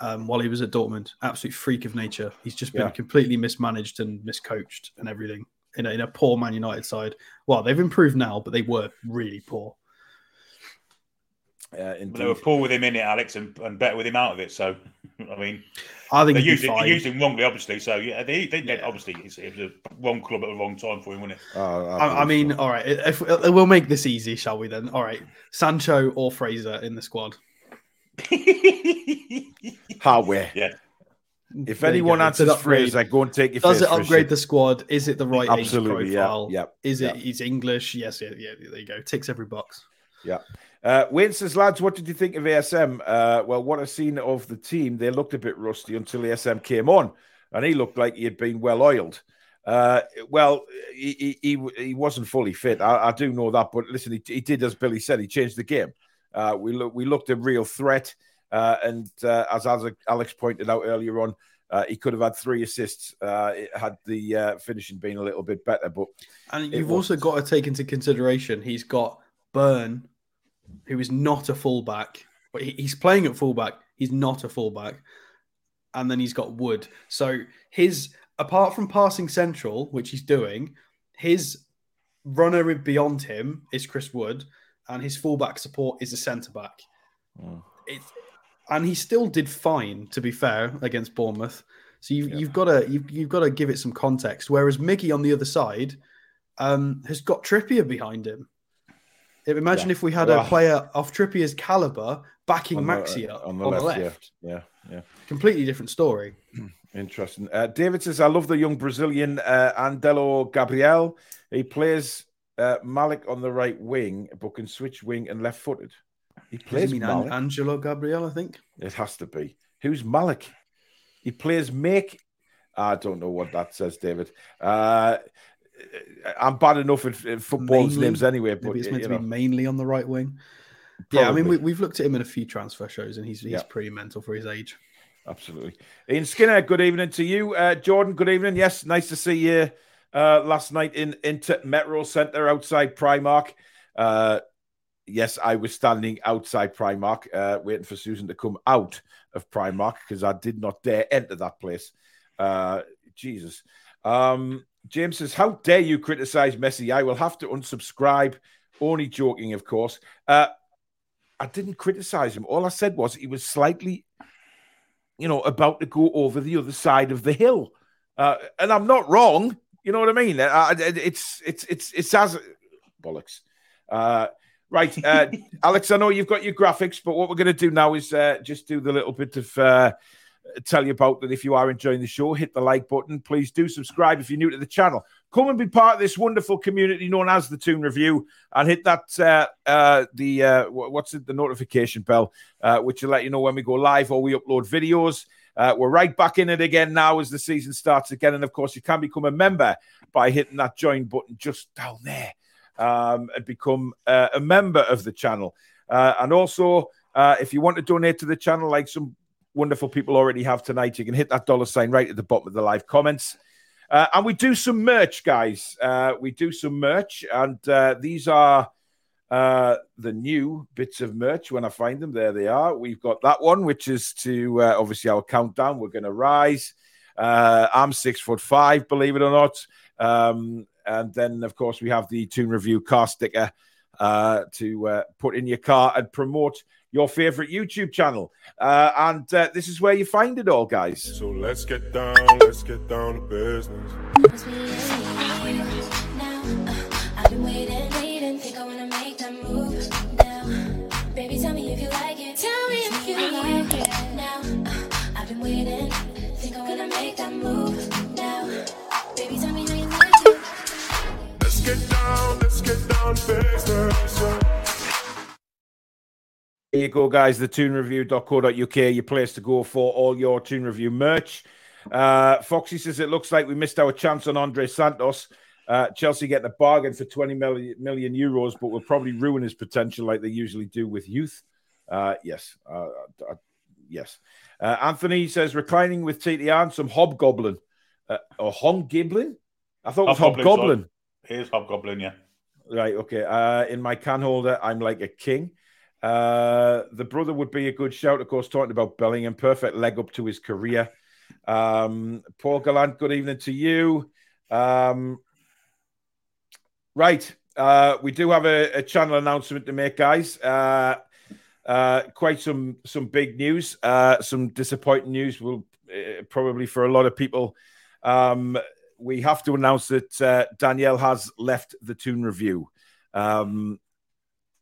um, while he was at Dortmund. Absolute freak of nature. He's just been yeah. completely mismanaged and miscoached and everything in a, in a poor Man United side. Well, they've improved now, but they were really poor. Uh, they were poor with him in it, Alex, and, and better with him out of it. So, I mean, I think they used, it, they used him wrongly, obviously. So, yeah, they, they yeah. obviously it was a wrong club at the wrong time for him, wasn't it? Oh, I, I, mean, so. all right, if, if, we'll make this easy, shall we? Then, all right, Sancho or Fraser in the squad. Hardware, yeah. If there anyone answers Fraser, go and take your. Does it upgrade the squad? Is it the right Absolutely, age profile? Yeah, yeah. Is it? Yeah. He's English. Yes, yeah, yeah. There you go. Ticks every box. Yeah. Uh, Wayne says, lads, what did you think of ASM? Uh, well, what I've seen of the team, they looked a bit rusty until ASM came on, and he looked like he had been well oiled. Uh, well, he, he, he wasn't fully fit. I, I do know that, but listen, he, he, did as Billy said. He changed the game. Uh, we look, we looked a real threat, uh, and uh, as Alex pointed out earlier on, uh, he could have had three assists uh, had the uh, finishing been a little bit better. But and you've also got to take into consideration he's got Burn, who is not a fullback, but he's playing at fullback. He's not a fullback, and then he's got Wood. So his apart from passing central, which he's doing, his runner beyond him is Chris Wood, and his fullback support is a centre back. Mm. It's and he still did fine, to be fair, against Bournemouth. So you've, yeah. you've got to you've, you've got to give it some context. Whereas Miggy on the other side um, has got Trippier behind him. Imagine yeah. if we had a player of Trippier's caliber backing on the, Maxi up on the, on left, the left. Yeah. yeah, yeah, completely different story. Interesting. Uh, David says, "I love the young Brazilian uh, Angelo Gabriel. He plays uh, Malik on the right wing, but can switch wing and left footed." He plays mean Malik. Angelo Gabriel, I think. It has to be. Who's Malik? He plays Make. I don't know what that says, David. Uh, I'm bad enough at, at football's mainly, names anyway. But it's meant to know. be mainly on the right wing. Probably. Yeah, I mean, we, have looked at him in a few transfer shows, and he's he's yeah. pretty mental for his age. Absolutely. Ian Skinner, good evening to you. Uh, Jordan, good evening. Yes, nice to see you uh, last night in into Metro Centre outside Primark. Uh, yes, I was standing outside Primark, uh, waiting for Susan to come out of Primark because I did not dare enter that place. Uh, Jesus. Um, James says, How dare you criticize Messi? I will have to unsubscribe. Only joking, of course. Uh, I didn't criticize him. All I said was he was slightly, you know, about to go over the other side of the hill. Uh, and I'm not wrong. You know what I mean? Uh, it's, it's, it's, it's as bollocks. Uh, Right, uh, Alex. I know you've got your graphics, but what we're going to do now is uh, just do the little bit of uh, tell you about that. If you are enjoying the show, hit the like button. Please do subscribe if you're new to the channel. Come and be part of this wonderful community known as the Toon Review, and hit that uh, uh, the uh, what's it, the notification bell, uh, which will let you know when we go live or we upload videos. Uh, we're right back in it again now as the season starts again, and of course, you can become a member by hitting that join button just down there um, and become uh, a member of the channel. and also, if you want to donate to the channel, like some wonderful people already have tonight, you can hit that dollar sign right at the bottom of the live comments. Uh, and we do some merch, guys. Uh, we do some merch, and uh, these are uh, the new bits of merch. When I find them, there they are. We've got that one, which is to uh, obviously our countdown. We're going to rise. Uh, I'm six foot five, believe it or not. Um, and then, of course, we have the Toon Review car sticker to put in your car and promote your favorite YouTube channel. Uh, and uh, this is where you find it all, guys. So let's get down, let's get down to business. There you go, guys. The toonreview.co.uk, your place to go for all your Toon Review merch. Uh, Foxy says it looks like we missed our chance on Andrey Santos. Uh, Chelsea getting a bargain for 20 million, million euros, but will probably ruin his potential like they usually do with youth. Uh, yes. Uh, uh, yes. Uh, Anthony says reclining with TTR and some hobgoblin or hobgoblin. I thought it was hobgoblin. Here's hobgoblin, yeah. Right. Okay. in my can holder, I'm like a king. Uh, the brother would be a good shout, of course, talking about Bellingham. Perfect leg up to his career. Um, Paul Gallant, good evening to you. Um, right. Uh, we do have a, a, channel announcement to make, guys. Uh, uh, quite some some big news, uh, some disappointing news. Will uh, probably for a lot of people. Um, we have to announce that uh, Danielle has left the Toon Review. Um,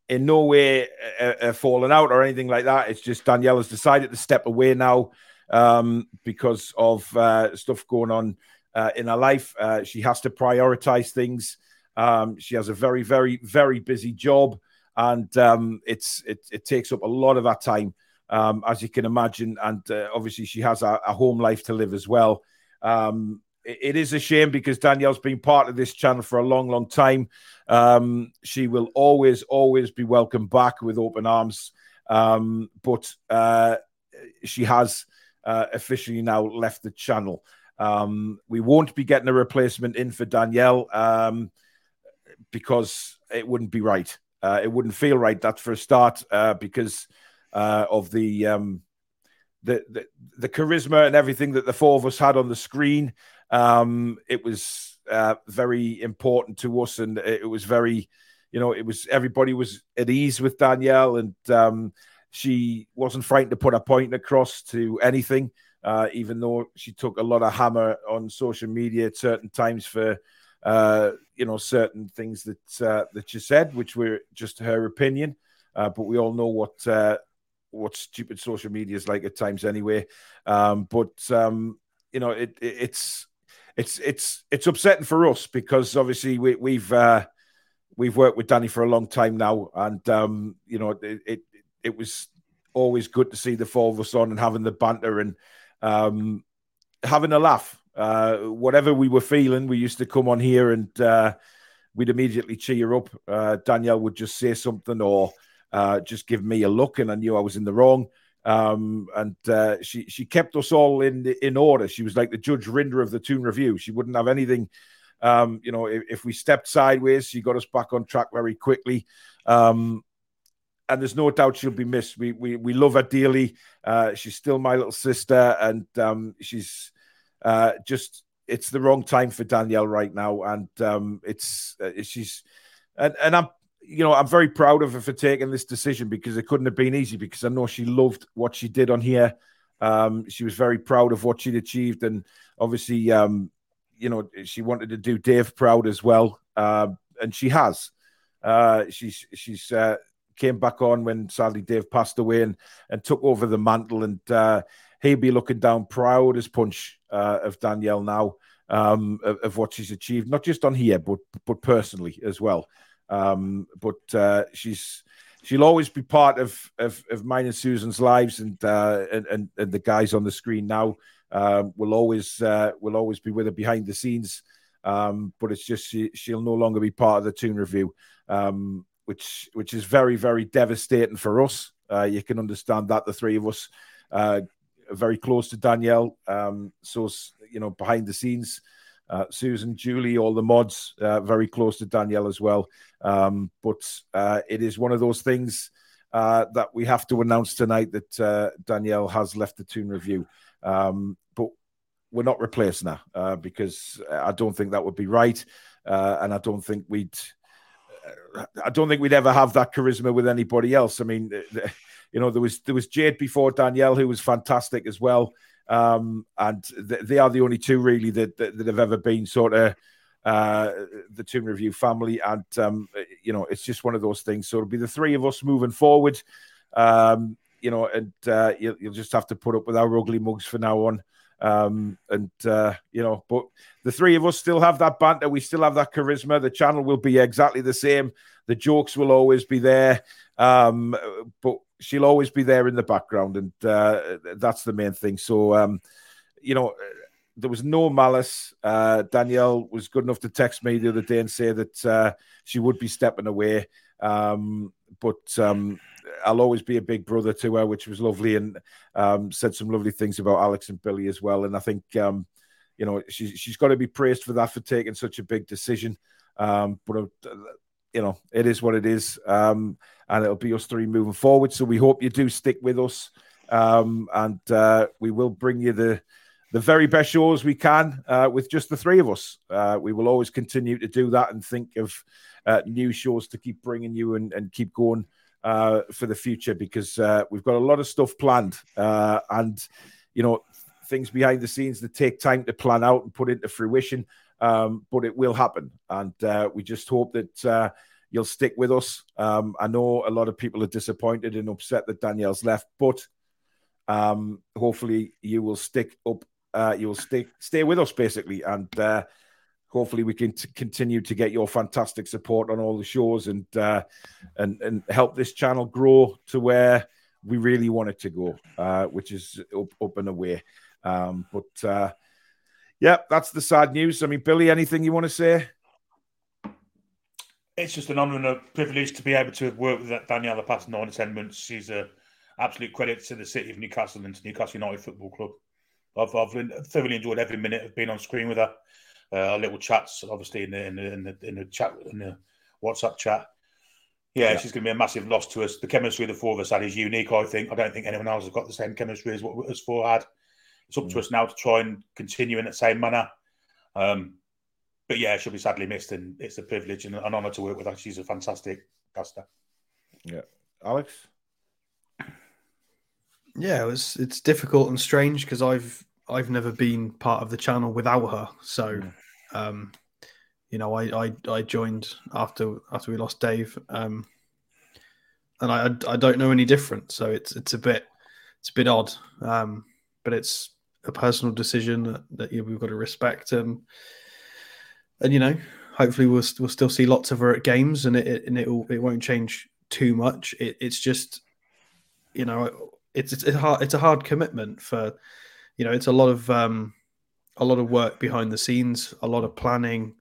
in no way uh, uh, fallen out or anything like that. It's just Danielle has decided to step away now um, because of uh, stuff going on uh, in her life. Uh, she has to prioritize things. Um, she has a very, very, very busy job, and um, it's it, it, takes up a lot of her time, um, as you can imagine. And uh, obviously, she has a, a, home life to live as well. Um, it is a shame because Danielle's been part of this channel for a long, long time. Um, she will always, always be welcome back with open arms. Um, but uh, she has uh, officially now left the channel. Um, we won't be getting a replacement in for Danielle um, because it wouldn't be right. Uh, it wouldn't feel right. That's for a start uh, because uh, of the, um, the, the the charisma and everything that the four of us had on the screen. Um, it was uh, very important to us, and it was very, you know, it was everybody was at ease with Danielle, and um, she wasn't frightened to put a point across to anything. Uh, even though she took a lot of hammer on social media at certain times for uh, you know certain things that uh, that she said, which were just her opinion. Uh, but we all know what uh, what stupid social media is like at times, anyway. Um, but um, you know, it, it, it's it's it's it's upsetting for us because obviously we, we've uh, we've worked with Danny for a long time now, and um, you know it, it, it was always good to see the four of us on and having the banter and um, having a laugh. Uh, whatever we were feeling, we used to come on here and uh, we'd immediately cheer up. Uh, Danielle would just say something or uh, just give me a look, and I knew I was in the wrong. Um, and uh, she she kept us all in in order. She was like the Judge Rinder of the Toon Review. She wouldn't have anything. Um, you know, if, if, we stepped sideways, she got us back on track very quickly. Um, and there's no doubt she'll be missed. We we we love her dearly. Uh, she's still my little sister, and um, she's uh, just it's the wrong time for Danielle right now, and um, it's uh, she's and and I'm you know, I'm very proud of her for taking this decision because it couldn't have been easy because I know she loved what she did on here. Um, she was very proud of what she'd achieved, and obviously, um, you know, she wanted to do Dave proud as well, uh, and she has. Uh, she's she's uh, came back on when sadly Dave passed away and and took over the mantle, and uh, he'll be looking down proud as punch uh, of Danielle now um, of, of, what she's achieved, not just on here, but but personally as well. Um, but uh, she's she'll always be part of of, of mine and Susan's lives, and uh, and, and, the guys on the screen now um, will always uh, will always be with her behind the scenes. Um, but it's just she, she'll no longer be part of the Toon Review, um, which which is very very devastating for us. Uh, you can understand that the three of us uh, are very close to Danielle, um, so you know behind the scenes. Uh, Susan, Julie, all the mods, uh, very close to Danielle as well. Um, but uh, it is one of those things uh, that we have to announce tonight that uh, Danielle has left the Toon Review. Um, but we're not replacing her uh, because I don't think that would be right, and I don't think we'd. I don't think we'd ever have that charisma with anybody else. I mean, you know, there was there was Jade before Danielle, who was fantastic as well. Um, and th- they are the only two really that, that, that have ever been sort of uh, the Toon Review family. And, um, you know, it's just one of those things. So it'll be the three of us moving forward, um, you know, and uh, you'll, you'll, just have to put up with our ugly mugs for now on. Um, and, uh, you know, but the three of us still have that banter. We still have that charisma. The channel will be exactly the same. The jokes will always be there. Um, but she'll always be there in the background, and uh, that's the main thing. So, um, you know, there was no malice. Uh, Danielle was good enough to text me the other day and say that uh, she would be stepping away. Um, but um, I'll always be a big brother to her, which was lovely, and um, said some lovely things about Alex and Billy as well. And I think, um, you know, she, she's got to be praised for that for taking such a big decision. Um, but uh, you know, it is what it is. Um, and it'll be us three moving forward. So we hope you do stick with us. Um, and uh, we will bring you the the very best shows we can uh, with just the three of us. Uh, we will always continue to do that and think of uh, new shows to keep bringing you and, and keep going uh, for the future because uh, we've got a lot of stuff planned and you know things behind the scenes that take time to plan out and put into fruition um, but it will happen. And uh, we just hope that uh, you'll stick with us. Um, I know a lot of people are disappointed and upset that Danielle's left, but um, hopefully you will stick up. Uh, you'll stay stay with us basically, and uh, hopefully we can t- continue to get your fantastic support on all the shows and uh, and and help this channel grow to where we really want it to go, uh, which is up up and away. Um, but yeah, that's the sad news. I mean, Billy, anything you want to say? It's just an honour and a privilege to be able to work with Danielle the past nine or ten months. She's a absolute credit to the city of Newcastle and to Newcastle United Football Club. I've, I've thoroughly enjoyed every minute of being on screen with her. Uh, our little chats, obviously in the in the in the, in the chat in the WhatsApp chat. Yeah, yeah. she's going to be a massive loss to us. The chemistry the four of us had is unique. I think. I don't think anyone else has got the same chemistry as what us four had. It's up mm. to us now to try and continue in the same manner. Um, but yeah, she'll be sadly missed, and it's a privilege and an honour to work with her. She's a fantastic caster. Yeah, Alex. Yeah, it was. It's difficult and strange because I've I've never been part of the channel without her. So, mm. um, you know, I, I I joined after after we lost Dave, um, and I I don't know any different. So it's it's a bit it's a bit odd, um, but it's a personal decision that, that yeah, we've got to respect. Um, and you know, hopefully we'll we'll still see lots of her at games, and it, it and it it won't change too much. It, it's just, you know, it's it's a hard it's a hard commitment for, you know, it's a lot of um, a lot of work behind the scenes, a lot of planning.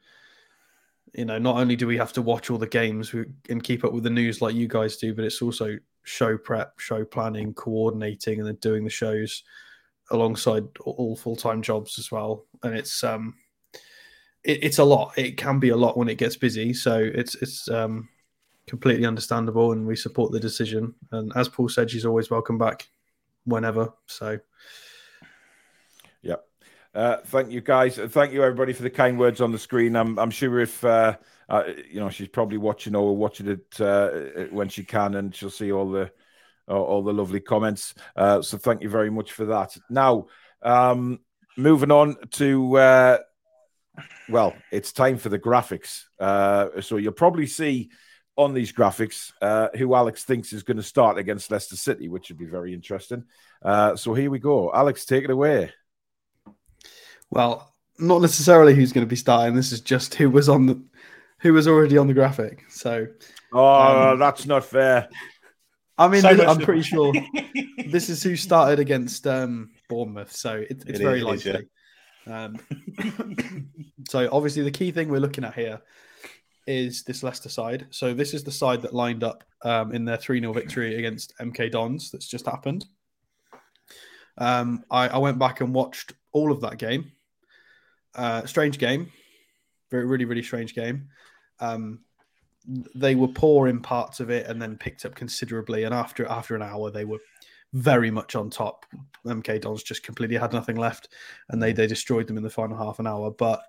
You know, not only do we have to watch all the games and keep up with the news like you guys do, but it's also show prep, show planning, coordinating, and then doing the shows alongside all full time jobs as well. And it's um, it, it's a lot. It can be a lot when it gets busy. So it's it's um, completely understandable, and we support the decision. And as Paul said, she's always welcome back whenever. So. Yeah. Uh, thank you, guys. Thank you, everybody, for the kind words on the screen. I'm, I'm sure if uh, uh, you know she's probably watching or watching it uh, when she can, and she'll see all the all the lovely comments. Uh, so thank you very much for that. Now, um, moving on to uh, well, it's time for the graphics. Uh, so you'll probably see on these graphics uh, who Alex thinks is going to start against Leicester City, which would be very interesting. Uh, so here we go. Alex, take it away. Well, not necessarily who's going to be starting. This is just who was on the who was already on the graphic. So Oh, Um, that's not fair. I mean, So I'm to- pretty sure this is who started against um, Bournemouth. So it, it's It very is, it is, likely. Um, so obviously, the key thing we're looking at here is this Leicester side. So this is the side that lined up um, in their 3 0 victory against MK Dons that's just happened. Um, I, I went back and watched all of that game. Uh, strange game. Very, really, really strange game. Um, they were poor in parts of it and then picked up considerably. And after after an hour, they were very much on top. MK Dons just completely had nothing left, and they they destroyed them in the final half an hour. But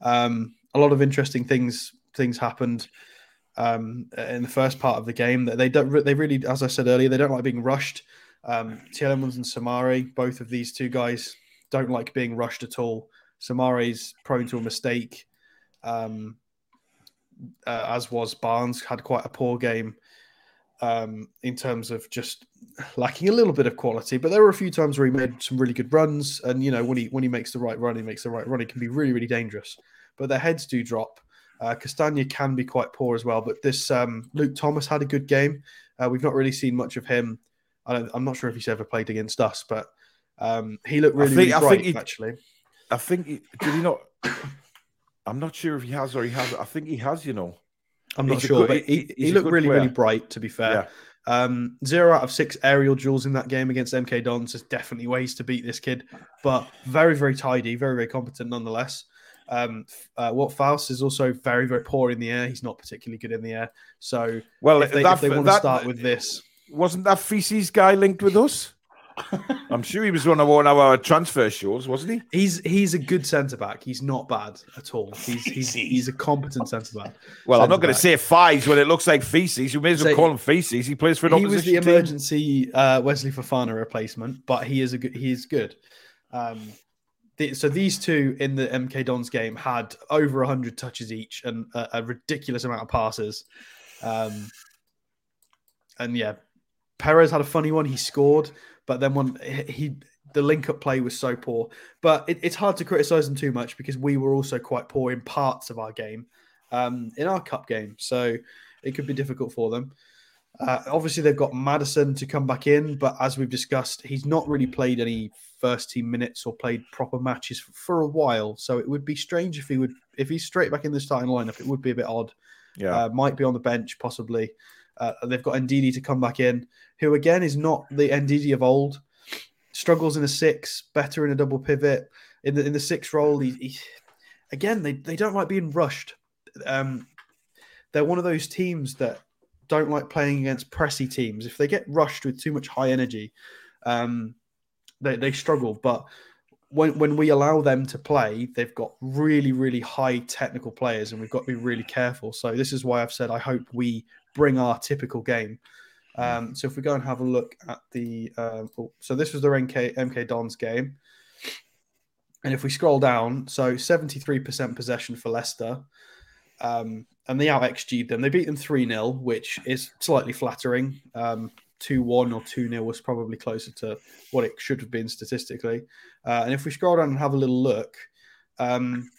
um, a lot of interesting things things happened um, in the first part of the game. That they don't they really, as I said earlier, they don't like being rushed. Um, Tielemans and Soumaré, both of these two guys, don't like being rushed at all. Soumaré's prone to a mistake. Um, uh, as was Barnes, had quite a poor game um, in terms of just lacking a little bit of quality. But there were a few times where he made some really good runs, and you know when he when he makes the right run, he makes the right run. He can be really really dangerous. But their heads do drop. Uh, Castagna can be quite poor as well. But this um, Luke Thomas had a good game. Uh, we've not really seen much of him. I don't, I'm not sure if he's ever played against us, but um, he looked I really, think- really I bright think he- actually. I think he, did he not? I'm not sure if he has or he has. I think he has. You know. I'm not He's sure, good- but he- he, he looked really, really bright. To be fair, um, zero out of six aerial duels in that game against MK Dons. There's definitely ways to beat this kid, but very, very tidy, very, very competent nonetheless. Um, uh, Wout Faes is also very, very poor in the air. He's not particularly good in the air. So Well, if they, that, if they want to start with this, wasn't that feces guy linked with us? I'm sure he was one of one of our transfer shows, wasn't he? he's he's a good centre back. He's not bad at all. He's he's, he's a competent centre back. Well, I'm not going to say fies when it looks like feces. You may as well So- call him feces. He plays for an he was the team. emergency uh, Wesley Fofana replacement, but he is a good. He is good. Um, the, so these two in the MK Dons game had over hundred touches each and a, a ridiculous amount of passes. Um, and yeah, Perez had a funny one. He scored, but then when he the link up play was so poor. But it, it's hard to criticize them too much because we were also quite poor in parts of our game, um, in our cup game. So it could be difficult for them. Uh, obviously, they've got Maddison to come back in, but as we've discussed, he's not really played any first team minutes or played proper matches for, for a while. So it would be strange if he would, if he's straight back in the starting lineup, it would be a bit odd. Yeah. Uh, might be on the bench, possibly. Uh, they've got Ndidi to come back in, who again is not the Ndidi of old. Struggles in a six, better in a double pivot. In the in the six role, he, he again they, they don't like being rushed. Um, they're one of those teams that don't like playing against pressy teams. If they get rushed with too much high energy, um, they, they struggle. But when, when we allow them to play, they've got really, really high technical players, and we've got to be really careful. So, this is why I've said I hope we bring our typical game. Um, so, if we go and have a look at the. Um, oh, so, this was the MK, MK Dons game. And if we scroll down, so 73% possession for Leicester. Um, and they out XG'd them. They beat them 3 0, which is slightly flattering. Um, 2 1 or 2 0 was probably closer to what it should have been statistically. Uh, and if we scroll down and have a little look, um,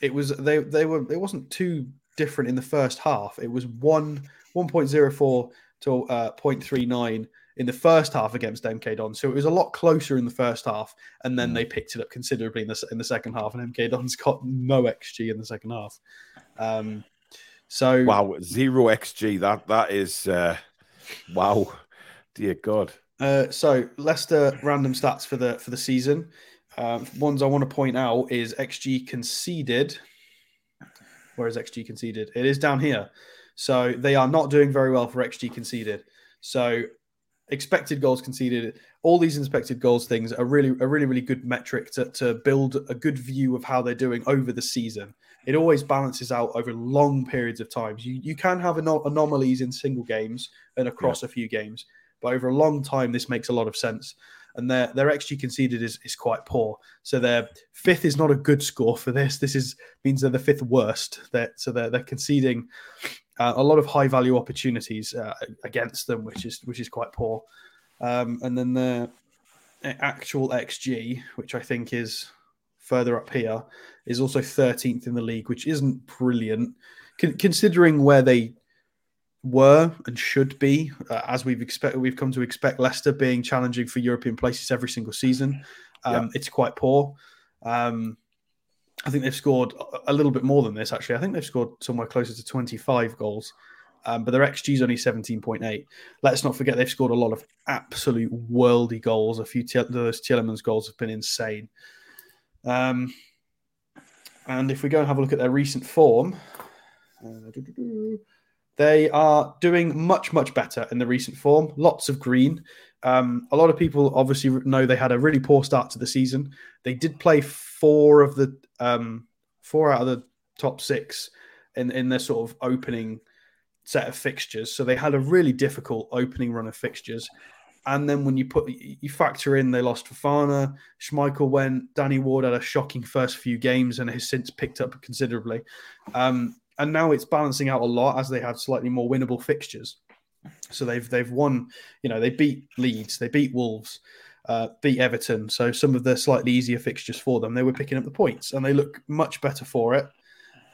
it was they they were it wasn't too different in the first half. It was one 1.04 to uh, 0.39 in the first half against MK Don. So it was a lot closer in the first half, and then they picked it up considerably in the in the second half. And MK Don's got no XG in the second half. Um, so Wow, zero xg. That that is uh, wow. Dear God. Uh, so Leicester random stats for the for the season. Um, ones I want to point out is XG conceded. Where is XG conceded? It is down here. So they are not doing very well for XG conceded. So expected goals conceded. All these expected goals things are really a really really good metric to, to build a good view of how they're doing over the season. It always balances out over long periods of times. You you can have ano- anomalies in single games and across a few games, but over a long time, this makes a lot of sense. And their their XG conceded is, is quite poor. So their fifth is not a good score for this. This is means they're the fifth worst. They're, so they're they're conceding uh, a lot of high value opportunities uh, against them, which is which is quite poor. Um, and then the actual XG, which I think is further up here, is also 13th in the league, which isn't brilliant Con- considering where they were and should be, uh, as we've expect we've come to expect Leicester being challenging for European places every single season. Um, Yeah. It's quite poor. Um, I think they've scored a- little bit more than this. Actually, I think they've scored somewhere closer to 25 goals, um, but their XG is only 17.8. Let's not forget they've scored a lot of absolute worldy goals. A few Tiel- those Tielemans goals have been insane. Um, and if we go and have a look at their recent form, uh, they are doing much, much better in the recent form. Lots of green. Um, a lot of people obviously know they had a really poor start to the season. They did play four of the um, four out of the top six in, in their sort of opening set of fixtures. So they had a really difficult opening run of fixtures. And then when you put you factor in they lost Fofana, Schmeichel went, Danny Ward had a shocking first few games and has since picked up considerably. Um, and now it's balancing out a lot as they had slightly more winnable fixtures. So they've they've won, you know, they beat Leeds, they beat Wolves, uh, beat Everton. So some of the slightly easier fixtures for them, they were picking up the points, and they look much better for it.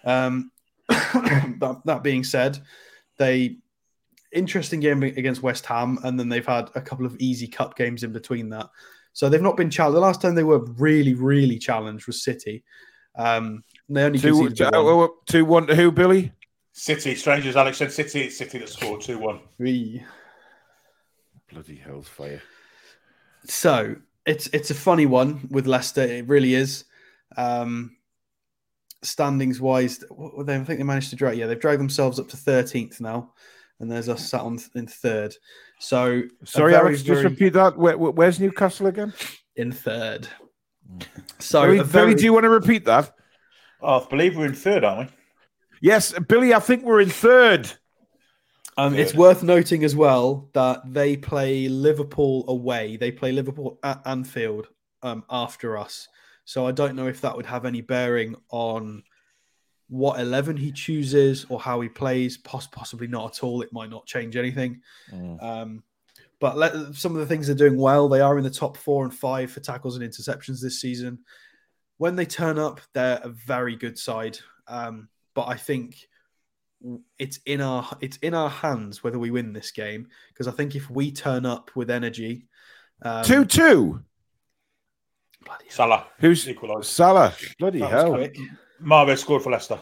Um, that, that being said, they interesting game against West Ham, and then they've had a couple of easy cup games in between that. So they've not been challenged. The last time they were really, really challenged was City. Um, they only Two, conceded two, one. uh, two one to who, Billy? City, strangers, Alex said City, it's City that scored 2 1. Bloody hell's fire. So it's it's a funny one with Leicester. It really is. Um, standings wise, what they? I think they managed to drag. Yeah, they've dragged themselves up to thirteenth now, and there's us sat on in third. So Sorry, very, Alex, just repeat that. Where, where- where's Newcastle again? in third. So Billy, a Billy, very- do you want to repeat that? Oh, I believe we're in third, aren't we? Yes, Billy, I think we're in third. Um, it's worth noting as well that they play Liverpool away. They play Liverpool at Anfield um, after us. So I don't know if that would have any bearing on what 11 he chooses or how he plays. Poss- possibly not at all. It might not change anything. Um, but let, some of the things they're doing well. They are in the top four and five for tackles and interceptions this season. When they turn up, they're a very good side. Um, but I think it's in our it's in our hands whether we win this game because I think if we turn up with energy, um, 2 2. bloody hell, Salah Who's equalised. Salah? Bloody that hell. quick. Scored for Leicester.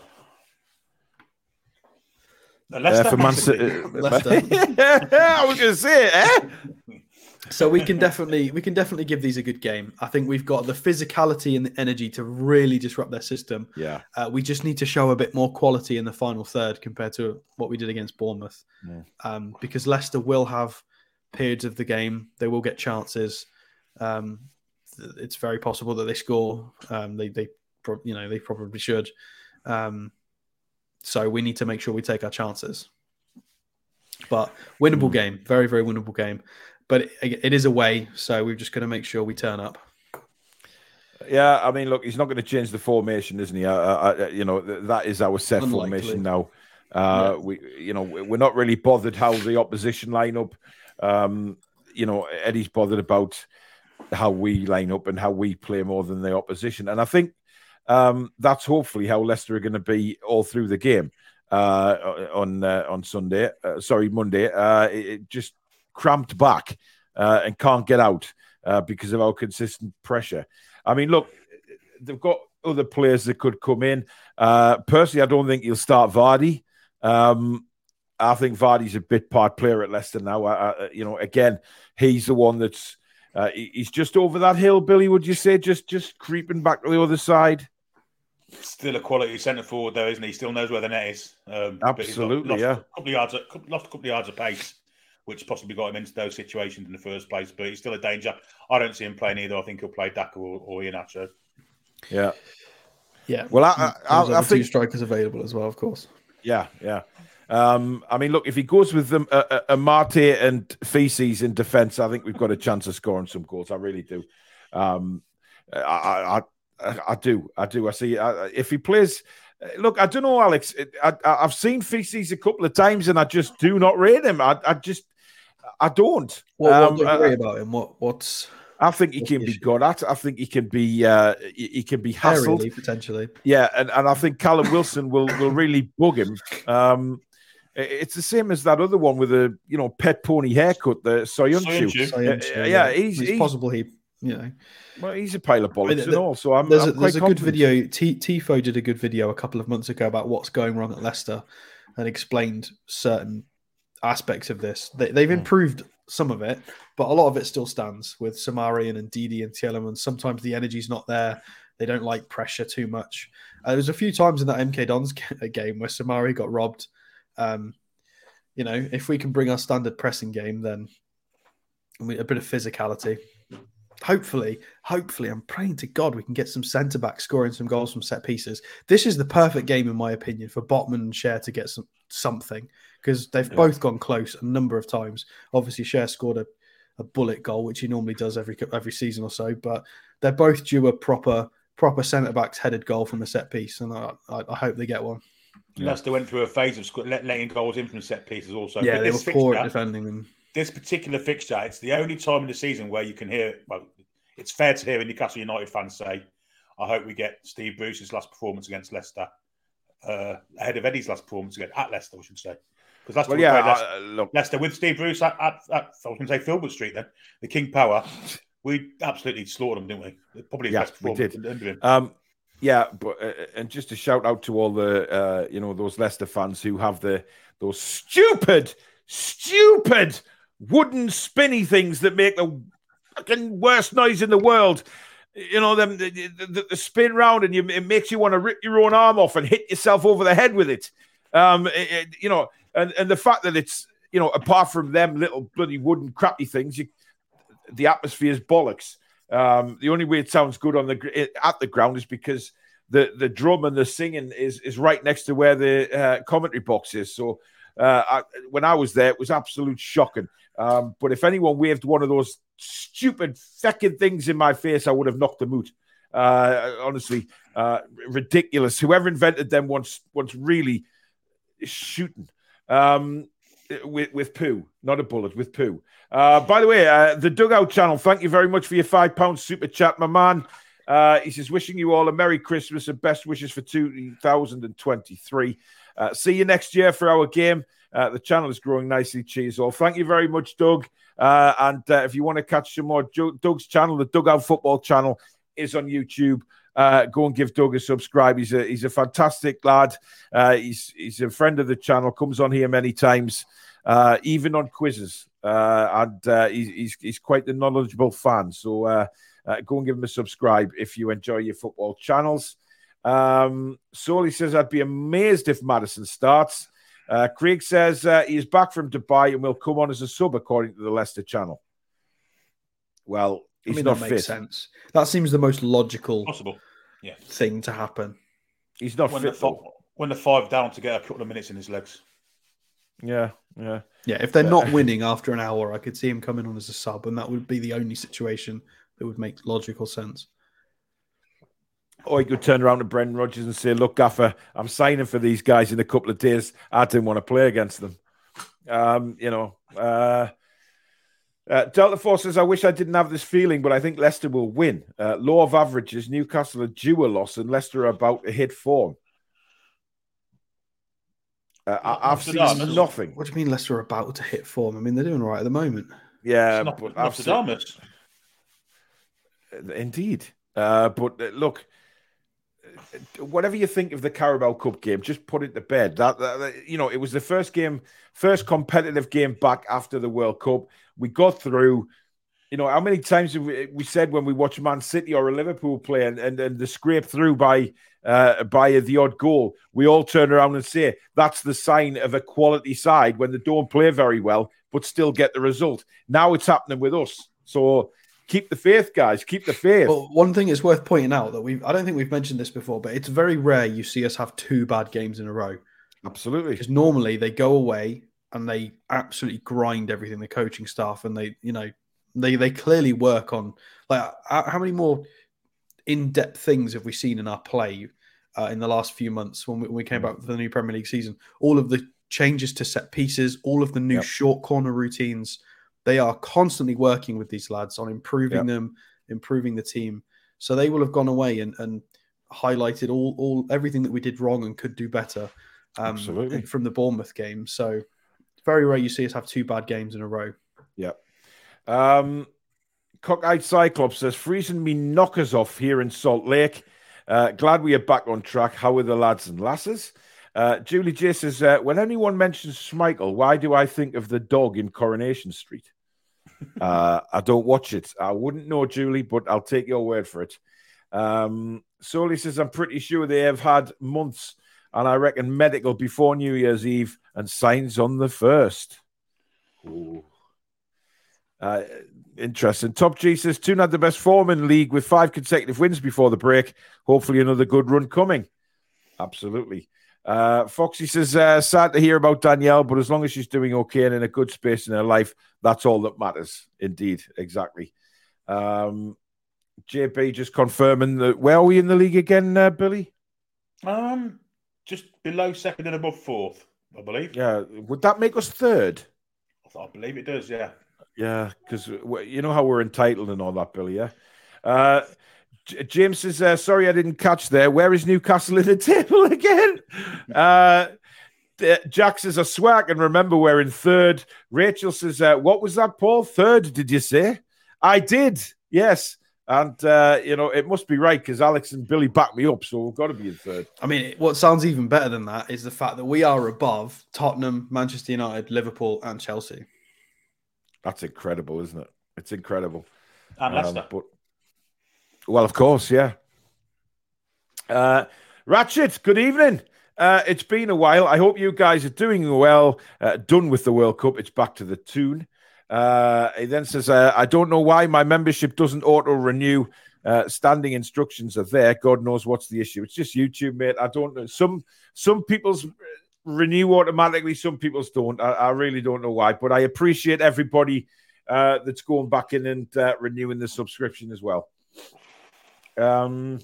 Uh, Uh, Leicester? for Man City. Leicester. I was going to say it, eh? So we can definitely we can definitely give these a good game. I think we've got the physicality and the energy to really disrupt their system. Yeah. Uh, we just need to show a bit more quality in the final third compared to what we did against Bournemouth, Yeah. um, because Leicester will have periods of the game. They will get chances. Um, it's very possible that they score. Um, they they pro- you know they probably should. Um, so we need to make sure we take our chances. But winnable Mm. game, very very winnable game. But it, it is away, so we've just got to make sure we turn up. Yeah, I mean, look, he's not going to change the formation, isn't he? Uh, uh, you know, th- that is our set Unlikely. formation now. Uh, We, you know, we're not really bothered how the opposition line up. Um, you know, Eddie's bothered about how we line up and how we play more than the opposition. And I think um, that's hopefully how Leicester are going to be all through the game uh, on uh, on Sunday. Uh, sorry, Monday. Uh, it, it just cramped back uh, and can't get out uh, because of our consistent pressure. I mean, look, they've got other players that could come in. Uh, personally, I don't think he'll start Vardy. Um, I think Vardy's a bit part player at Leicester now. I, I, you know, again, he's the one that's uh, he's just over that hill. Billy, would you say just just creeping back to the other side? Still a quality centre forward, though, isn't he? Still knows where the net is. Um, Absolutely, lost, yeah. A couple of yards, lost a couple of yards of pace, which possibly got him into those situations in the first place. But he's still a danger. I don't see him playing either. I think he'll play Daka or, or Iheanacho. Yeah, Yeah. Well, I- I- Those I- I the two think- strikers available as well, of course. yeah, yeah. Um, I mean, look, if he goes with them, uh, uh, Amartey and Faes in defence, I think we've got a chance of scoring some goals. I really do. Um, I, I, I, I do, I do. I see. I, if he plays look, I don't know, Alex. I, I, I've seen Faes a couple of times, and I just do not rate him. I, I just, I don't. What, Um, what do you I- agree about him? What what's I think he What's can the be issue? good at. I think he can be. Uh, he, he can be hassled. aerially potentially? Yeah, and, and I think Callum Wilson will will really bug him. Um, it's the same as that other one with a you know pet pony haircut, the Soyuncu. Soyuncu. So, Yeah, yeah, he's- it's he's- possible he, you know, Well, he's a pile of bollocks mean, and all. So I'm, there's I'm a, quite there's a good video. T- Tifo did a good video a couple of months ago about what's going wrong at Leicester, and explained certain aspects of this. They, they've Hmm. improved some of it, but a lot of it still stands with Soumaré and Ndidi and Tielemans. Sometimes the energy's not there. They don't like pressure too much. Uh, there was a few times in that MK Dons game where Soumaré got robbed. Um, you know, if we can bring our standard pressing game, then a bit of physicality. Hopefully, hopefully, I'm praying to God we can get some centre back scoring some goals from set pieces. This is the perfect game, in my opinion, for Botman and Schär to get some something because they've Yeah. both gone close a number of times. Obviously, Schär scored a, a bullet goal, which he normally does every every season or so, but they're both due a proper proper centre back's headed goal from a set piece, and I, I, I hope they get one. Leicester went through a phase of sc- let, letting goals in from set pieces also. yeah, But they were this poor at defending them. This particular fixture, it's the only time in the season where you can hear. Well, it's fair to hear a Newcastle United fans say, "I hope we get Steve Bruce's last performance against Leicester uh, ahead of Eddie's last performance against at Leicester." We should say because Leicester, Well, we yeah, played Leicester, uh, look, Leicester with Steve Bruce at, at, at I was going to say Filbert Street then the King Power. We absolutely slaughtered them, didn't we? Probably Yeah, best we did. Um, yeah, but uh, and just a shout out to all the uh, you know those Leicester fans who have the those stupid, stupid wooden spinny things that make the fucking worst noise in the world. You know them the, the, the spin round and you, it makes you want to rip your own arm off and hit yourself over the head with it. Um, it- it- you know, and and the fact that it's you know apart from them little bloody wooden crappy things, you, the atmosphere is bollocks. Um, the only way it sounds good on the at the ground is because the the drum and the singing is is right next to where the uh, commentary box is. So uh, I, when I was there, it was absolute shocking. Um, but if anyone waved one of those stupid feckin' things in my face, I would have knocked them out. Uh, honestly, uh, ridiculous. Whoever invented them once once really shooting. Um, with, with poo, not a bullet, with poo. Uh, by the way, uh, the Dugout channel, thank you very much for your five pound super chat, my man. Uh, he says, wishing you all a Merry Christmas and best wishes for 2023. Uh, see you next year for our game. Uh, the channel is growing nicely. Cheers all. Thank you very much, Doug. Uh, and uh, if you want to catch some more, Doug's channel, the Dugout Football channel, is on YouTube. Uh, go and give Doug a subscribe. He's a he's a fantastic lad. Uh, he's he's a friend of the channel. Comes on here many times, even on quizzes. And he's, he's he's quite the knowledgeable fan. So go and give him a subscribe if you enjoy your football channels. Um, Solly says I'd be amazed if Maddison starts. Uh, Craig says uh, he is back from Dubai and will come on as a sub according to the Leicester channel. Well, I he's mean, not that fit. makes sense. That seems the most logical Possible. Yeah. thing to happen. He's not When fit. fi- though. when the five down to get a couple of minutes in his legs. Yeah, yeah. Yeah, if they're not winning after an hour, I could see him coming on as a sub, and that would be the only situation that would make logical sense. Or he could turn around to Brendan Rodgers and say, "Look, Gaffer, I'm signing for these guys in a couple of days. I didn't want to play against them." Um, you know, uh, uh, Delta Force says, "I wish I didn't have this feeling, but I think Leicester will win. Uh, law of averages: Newcastle are due a loss, and Leicester are about to hit form." Uh, I, I've seen nothing. What do you mean Leicester are about to hit form? I mean, they're doing all right at the moment. Yeah, It's not, but not I've seen, Indeed. Uh, but uh, look, whatever you think of the Carabao Cup game, just put it to bed. That, that- that- you know, it was the first game, first competitive game back after the World Cup. We got through. You know, how many times we, we said when we watch Man City or a Liverpool play and, and, and the scrape through by uh, by the odd goal, we all turn around and say that's the sign of a quality side when they don't play very well but still get the result. Now it's happening with us. So keep the faith, guys. Keep the faith. But one thing is worth pointing out that we I don't think we've mentioned this before, but it's very rare you see us have two bad games in a row. Absolutely. Because normally they go away and they absolutely grind everything, the coaching staff, and they, you know, they they clearly work on like how how many more in-depth things have we seen in our play uh, in the last few months when we, when we came back for the new Premier League season. All of the changes to set pieces, all of the new Yep. short corner routines, they are constantly working with these lads on improving Yep. them, improving the team. So they will have gone away and, and highlighted all, all everything that we did wrong and could do better um, Absolutely. from the Bournemouth game. So very rare you see us have two bad games in a row. Yeah. Um, Cockeyed Cyclops says, freezing me knockers off here in Salt Lake. Uh, glad we are back on track. How are the lads and lasses? Uh, Julie J says, uh, when anyone mentions Schmeichel, why do I think of the dog in Coronation Street? uh, I don't watch it. I wouldn't know, Julie, but I'll take your word for it. Um, Soli says, I'm pretty sure they have had months, and I reckon medical before New Year's Eve and signs on the first. Ooh. Uh, interesting. Top G says Toon had the best form in league with five consecutive wins before the break. Hopefully, another good run coming. Absolutely. Uh, Foxy says, uh, sad to hear about Danielle, but as long as she's doing okay and in a good space in her life, that's all that matters. Indeed, exactly. Um, JB just confirming that where are we in the league again, uh, Billy? Um, just below second and above fourth, I believe. Yeah, would that make us third? I believe it does. Yeah. Yeah, because you know how we're entitled and all that, Billy. Yeah. Uh, J- James says, uh, "Sorry, I didn't catch there. Where is Newcastle in the table again?" uh, D- Jack says, "I swear I can remember we're in third. Rachel says, uh, "What was that, Paul? Third? Did you say?" I did. Yes, and uh, you know it must be right because Alex and Billy back me up, so we've got to be in third. I mean, what sounds even better than that is the fact that we are above Tottenham, Manchester United, Liverpool, and Chelsea. That's incredible, isn't it? It's incredible. And Um, Leicester. but well, of course, yeah. Uh, Ratchet, good evening. Uh, it's been a while. I hope you guys are doing well. Uh, done with the World Cup. It's back to the Toon. Uh, he then says, uh, "I don't know why my membership doesn't auto renew. Uh, standing instructions are there. God knows what's the issue. It's just YouTube, mate. I don't know. Some some people's renew automatically. Some people's don't. I, I really don't know why, but I appreciate everybody uh, that's going back in and renewing the subscription as well. Um.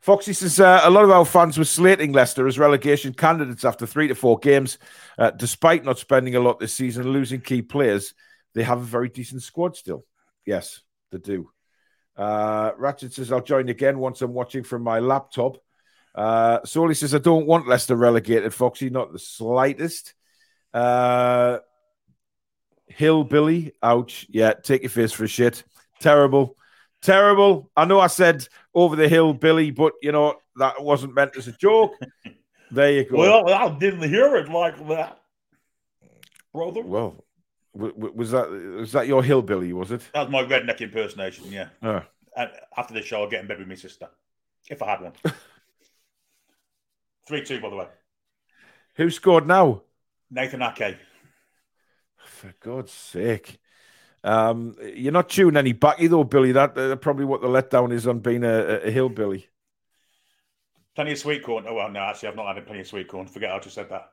Foxy says uh, a lot of our fans were slating Leicester as relegation candidates after three to four games, uh, despite not spending a lot this season and losing key players. They have a very decent squad still. Yes, they do. Uh, Ratchet says I'll join again once I'm watching from my laptop. Uh, Soli says I don't want Leicester relegated. Foxy, not the slightest. Uh, Hillbilly, ouch. Yeah, take your face for a shit. Terrible. Terrible. I know I said over the hill, Billy, but you know, that wasn't meant as a joke. There you go. Well, I didn't hear it like that, brother. Well, was that was that your hillbilly? Was it? That was my redneck impersonation. Yeah. Uh, And after the show, I'll get in bed with my sister if I had one. Three two, by the way. who scored now? Nathan Ake. For God's sake! Um, you're not chewing any back though, Billy. That uh, probably what the letdown is on being a, a- a hillbilly. Plenty of sweet corn. Oh well, no, actually, I've not had plenty of sweet corn. Forget I just said that.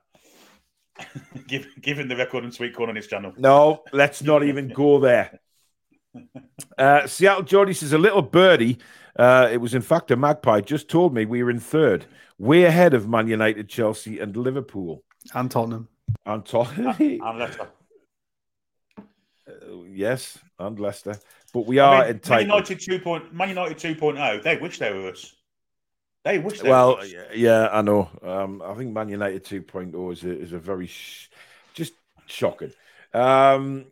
Give, given the record on sweet corn on his channel. No, let's not even go there. Uh, Seattle Geordie says a little birdie. Uh, it was in fact a magpie. Just told me we were in third, way ahead of Man United, Chelsea, and Liverpool. And Tottenham. And Tottenham, And Leicester. Yes, and Leicester. But we are I mean, Man. United 2. Point, Man United 2.0, they wish they were us. They wish they Well, were us. yeah, I know. Um, I think Man United 2.0 is a, is a very sh- just shocking. Um,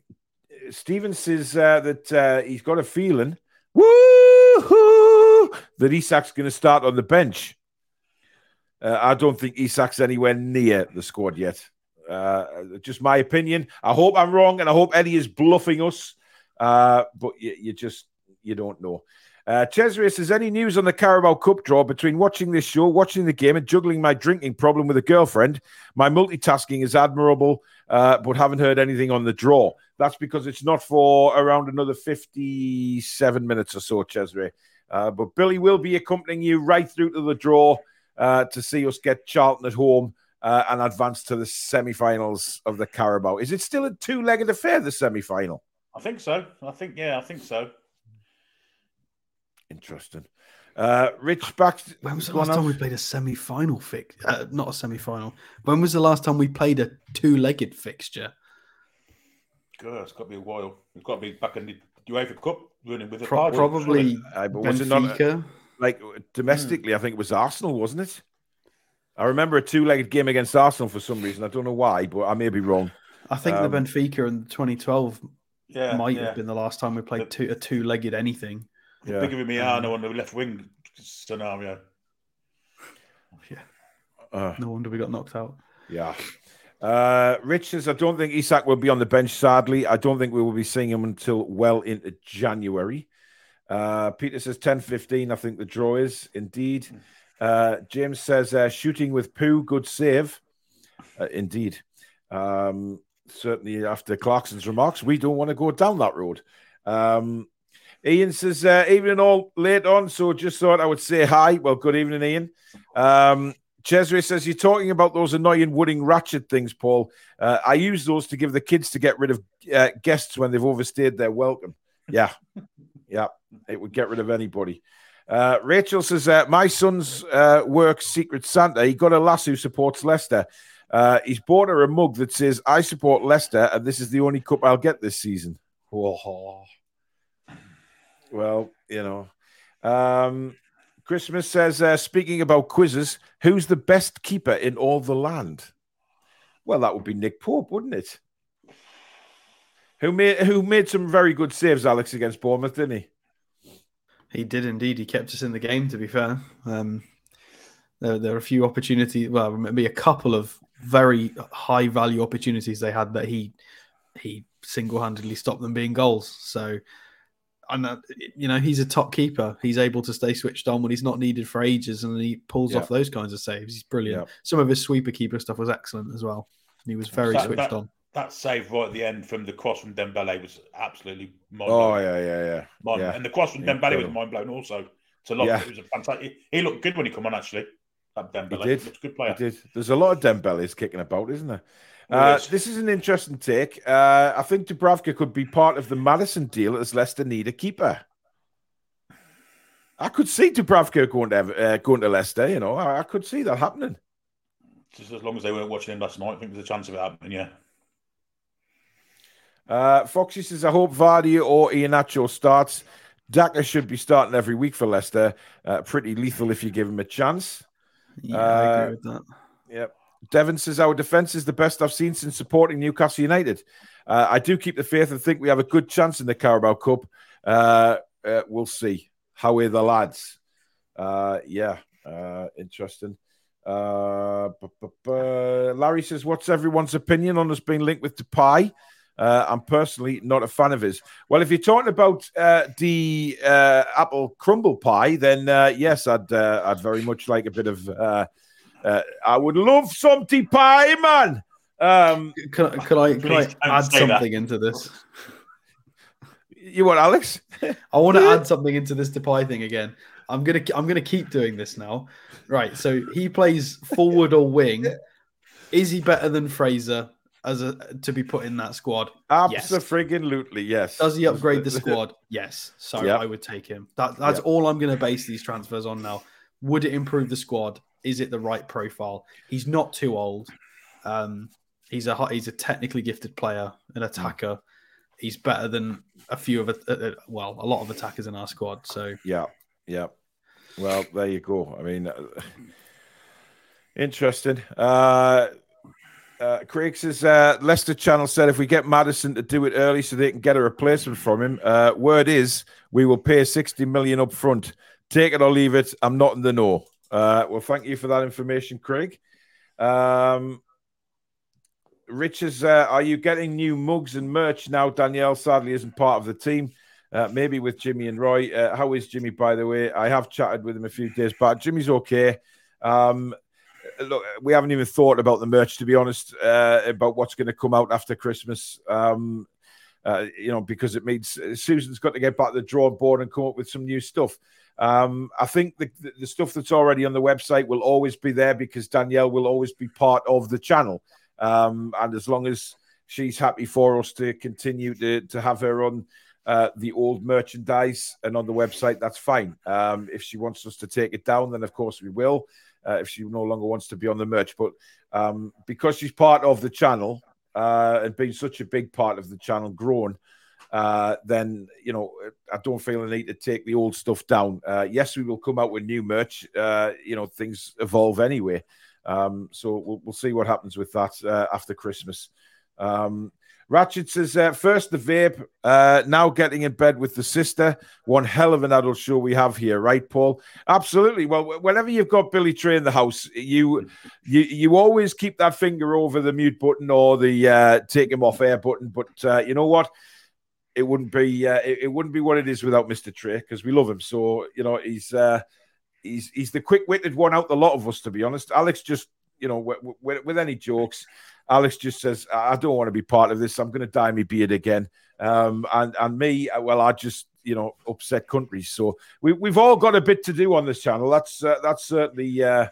Steven says uh, that uh, he's got a feeling Woo-hoo, that Isak's going to start on the bench. Uh, I don't think Isak's anywhere near the squad yet. Uh, just my opinion. I hope I'm wrong, and I hope Eddie is bluffing us. Uh, but you, you just you don't know. Uh, Cesare says, any news on the Carabao Cup draw between watching this show, watching the game, and juggling my drinking problem with a girlfriend? My multitasking is admirable, uh, but haven't heard anything on the draw. That's because it's not for around another 57 minutes or so, Cesare. Uh, but Billy will be accompanying you right through to the draw uh, to see us get Charlton at home uh, and advance to the semi finals of the Carabao. Is it still a two legged affair, the semi final? I think so. I think, yeah, I think so. Interesting. Uh, Rich back. When was the go on, last time we played a semi-final fix? Uh, not a semi-final. When was the last time we played a two-legged fixture? God, it's got to be a while. It's got to be back in the UEFA Cup running with the Pro- probably Uh, but was it not- Benfica. like domestically, I think it was Arsenal, wasn't it? I remember a two-legged game against Arsenal for some reason. I don't know why, but I may be wrong. I think um, the Benfica in 2012 Yeah, might yeah. have been the last time we played two, a two-legged anything. Yeah. Think of Miano on the left wing scenario. Uh, No wonder we got knocked out. Yeah. Uh, Rich says, I don't think Isak will be on the bench, sadly. I don't think we will be seeing him until well into January. Uh, Peter says 10 15. I think the draw is indeed. Uh, James says, uh, shooting with poo, good save. Uh, indeed. Um, certainly, after Clarkson's remarks, we don't want to go down that road. Um, Ian says, uh, evening all late on, so just thought I would say hi. Well, good evening, Ian. Um, Cesare says, You're talking about those annoying wooden ratchet things, Paul. Uh, I use those to give the kids to get rid of uh, guests when they've overstayed their welcome. Yeah. yeah. It would get rid of anybody. Uh, Rachel says, uh, My son's uh, Secret Santa. He got a lass who supports Leicester. Uh, he's bought her a mug that says, I support Leicester, and this is the only cup I'll get this season. Oh. Well, you know. Um, Christmas says, uh, speaking about quizzes, who's the best keeper in all the land? Well, that would be Nick Pope, wouldn't it? Who made who made some very good saves, Alex, against Bournemouth, didn't he? He did indeed. He kept us in the game. To be fair, um, there there are a few opportunities. Well, maybe a couple of very high value opportunities they had that he he single handedly stopped them being goals. So, and uh, you know he's a top keeper. He's able to stay switched on when he's not needed for ages, and he pulls Yeah. off those kinds of saves. He's brilliant. Yeah. Some of his sweeper keeper stuff was excellent as well. He was very That- switched that- on. That save right at the end from the cross from Dembele was absolutely mind Oh blowing. yeah, yeah, yeah. Mind- yeah. And the cross from Dembele was mind blowing also. To look, Yeah. it was a fantastic. He looked good when he come on actually. That Dembele He did. looks good player. did. There's a lot of Dembele's kicking about, isn't there? Uh, is. this is an interesting take. Uh, I think Dubravka could be part of the Maddison deal as Leicester need a keeper. I could see Dubravka going to uh, going to Leicester. You know, I, I could see that happening. Just as long as they weren't watching him last night, I think there's a chance of it happening. Yeah. Uh, Foxy says, I hope Vardy or Iheanacho starts. Daka should be starting every week for Leicester. Uh, pretty lethal if you give him a chance. Yeah, I Uh, agree with that. Yep. Devon says our defense is the best I've seen since supporting Newcastle United. Uh, I do keep the faith and think we have a good chance in the Carabao Cup. Uh, uh, we'll see. How are the lads? Uh, yeah, uh, interesting. Uh, Larry says, "What's everyone's opinion on us being linked with Depay?" Uh, I'm personally not a fan of his. Well, if you're talking about uh, the uh, apple crumble pie, then uh, yes, I'd uh, I'd very much like a bit of. Uh, uh, I would love some pie, man. Um, Could, I- could I, could I add say that. something into this? you want Alex? I want to add something into this Depay thing again. I'm gonna I'm gonna keep doing this now. Right. So he plays forward or wing. Is he better than Fraser as a to be put in that squad? Absolutely, yes. Does he upgrade the squad? Yes. So Yep. I would take him. That, that's Yep. all I'm going to base these transfers on now. Would it improve the squad? Is it the right profile? He's not too old. Um, he's a he's a technically gifted player, an attacker. He's better than a few of it. Uh, well, a lot of attackers in our squad. So Yeah, yeah. Well, there you go. I mean, uh, interesting. Uh, uh, Craig says uh, Leicester Channel said if we get Maddison to do it early so they can get a replacement from him, uh, word is we will pay 60 million up front. Take it or leave it. I'm not in the know. Uh, well, thank you for that information, Craig. Um, Rich is, uh, are you getting new mugs and merch now? Danielle sadly isn't part of the team. Uh, maybe with Jimmy and Roy. Uh, how is Jimmy, by the way? I have chatted with him a few days back. Jimmy's okay. Um, look, we haven't even thought about the merch, to be honest, uh, about what's going to come out after Christmas. Um, uh, you know, because it means Susan's got to get back to the drawing board and come up with some new stuff. Um, I think the, the, the stuff that's already on the website will always be there because Danielle will always be part of the channel. Um, and as long as she's happy for us to continue to, to have her on uh, the old merchandise and on the website, that's fine. Um, if she wants us to take it down, then of course we will. Uh, if she no longer wants to be on the merch, but um, because she's part of the channel uh, and being such a big part of the channel, grown, uh, then you know I don't feel the need to take the old stuff down. Uh, yes, we will come out with new merch. Uh, you know things evolve anyway, um, so we'll, we'll see what happens with that uh, after Christmas. Um, Ratchet says, uh, first the vape, uh, now getting in bed with the sister. One hell of an adult show we have here, right, Paul? Absolutely. Well, whenever you've got Billy Trey in the house, you you you always keep that finger over the mute button or the uh, take him off air button. But uh, you know what? It wouldn't be uh, it, it wouldn't be what it is without Mister Trey because we love him. So you know he's uh, he's he's the quick witted one out the lot of us, to be honest. Alex just you know with, with, with any jokes. Alex just says, I don't want to be part of this. I'm going to dye my beard again. Um, and, and me, well, I just, you know, upset countries. So we, we've all got a bit to do on this channel. That's, uh, that's certainly uh,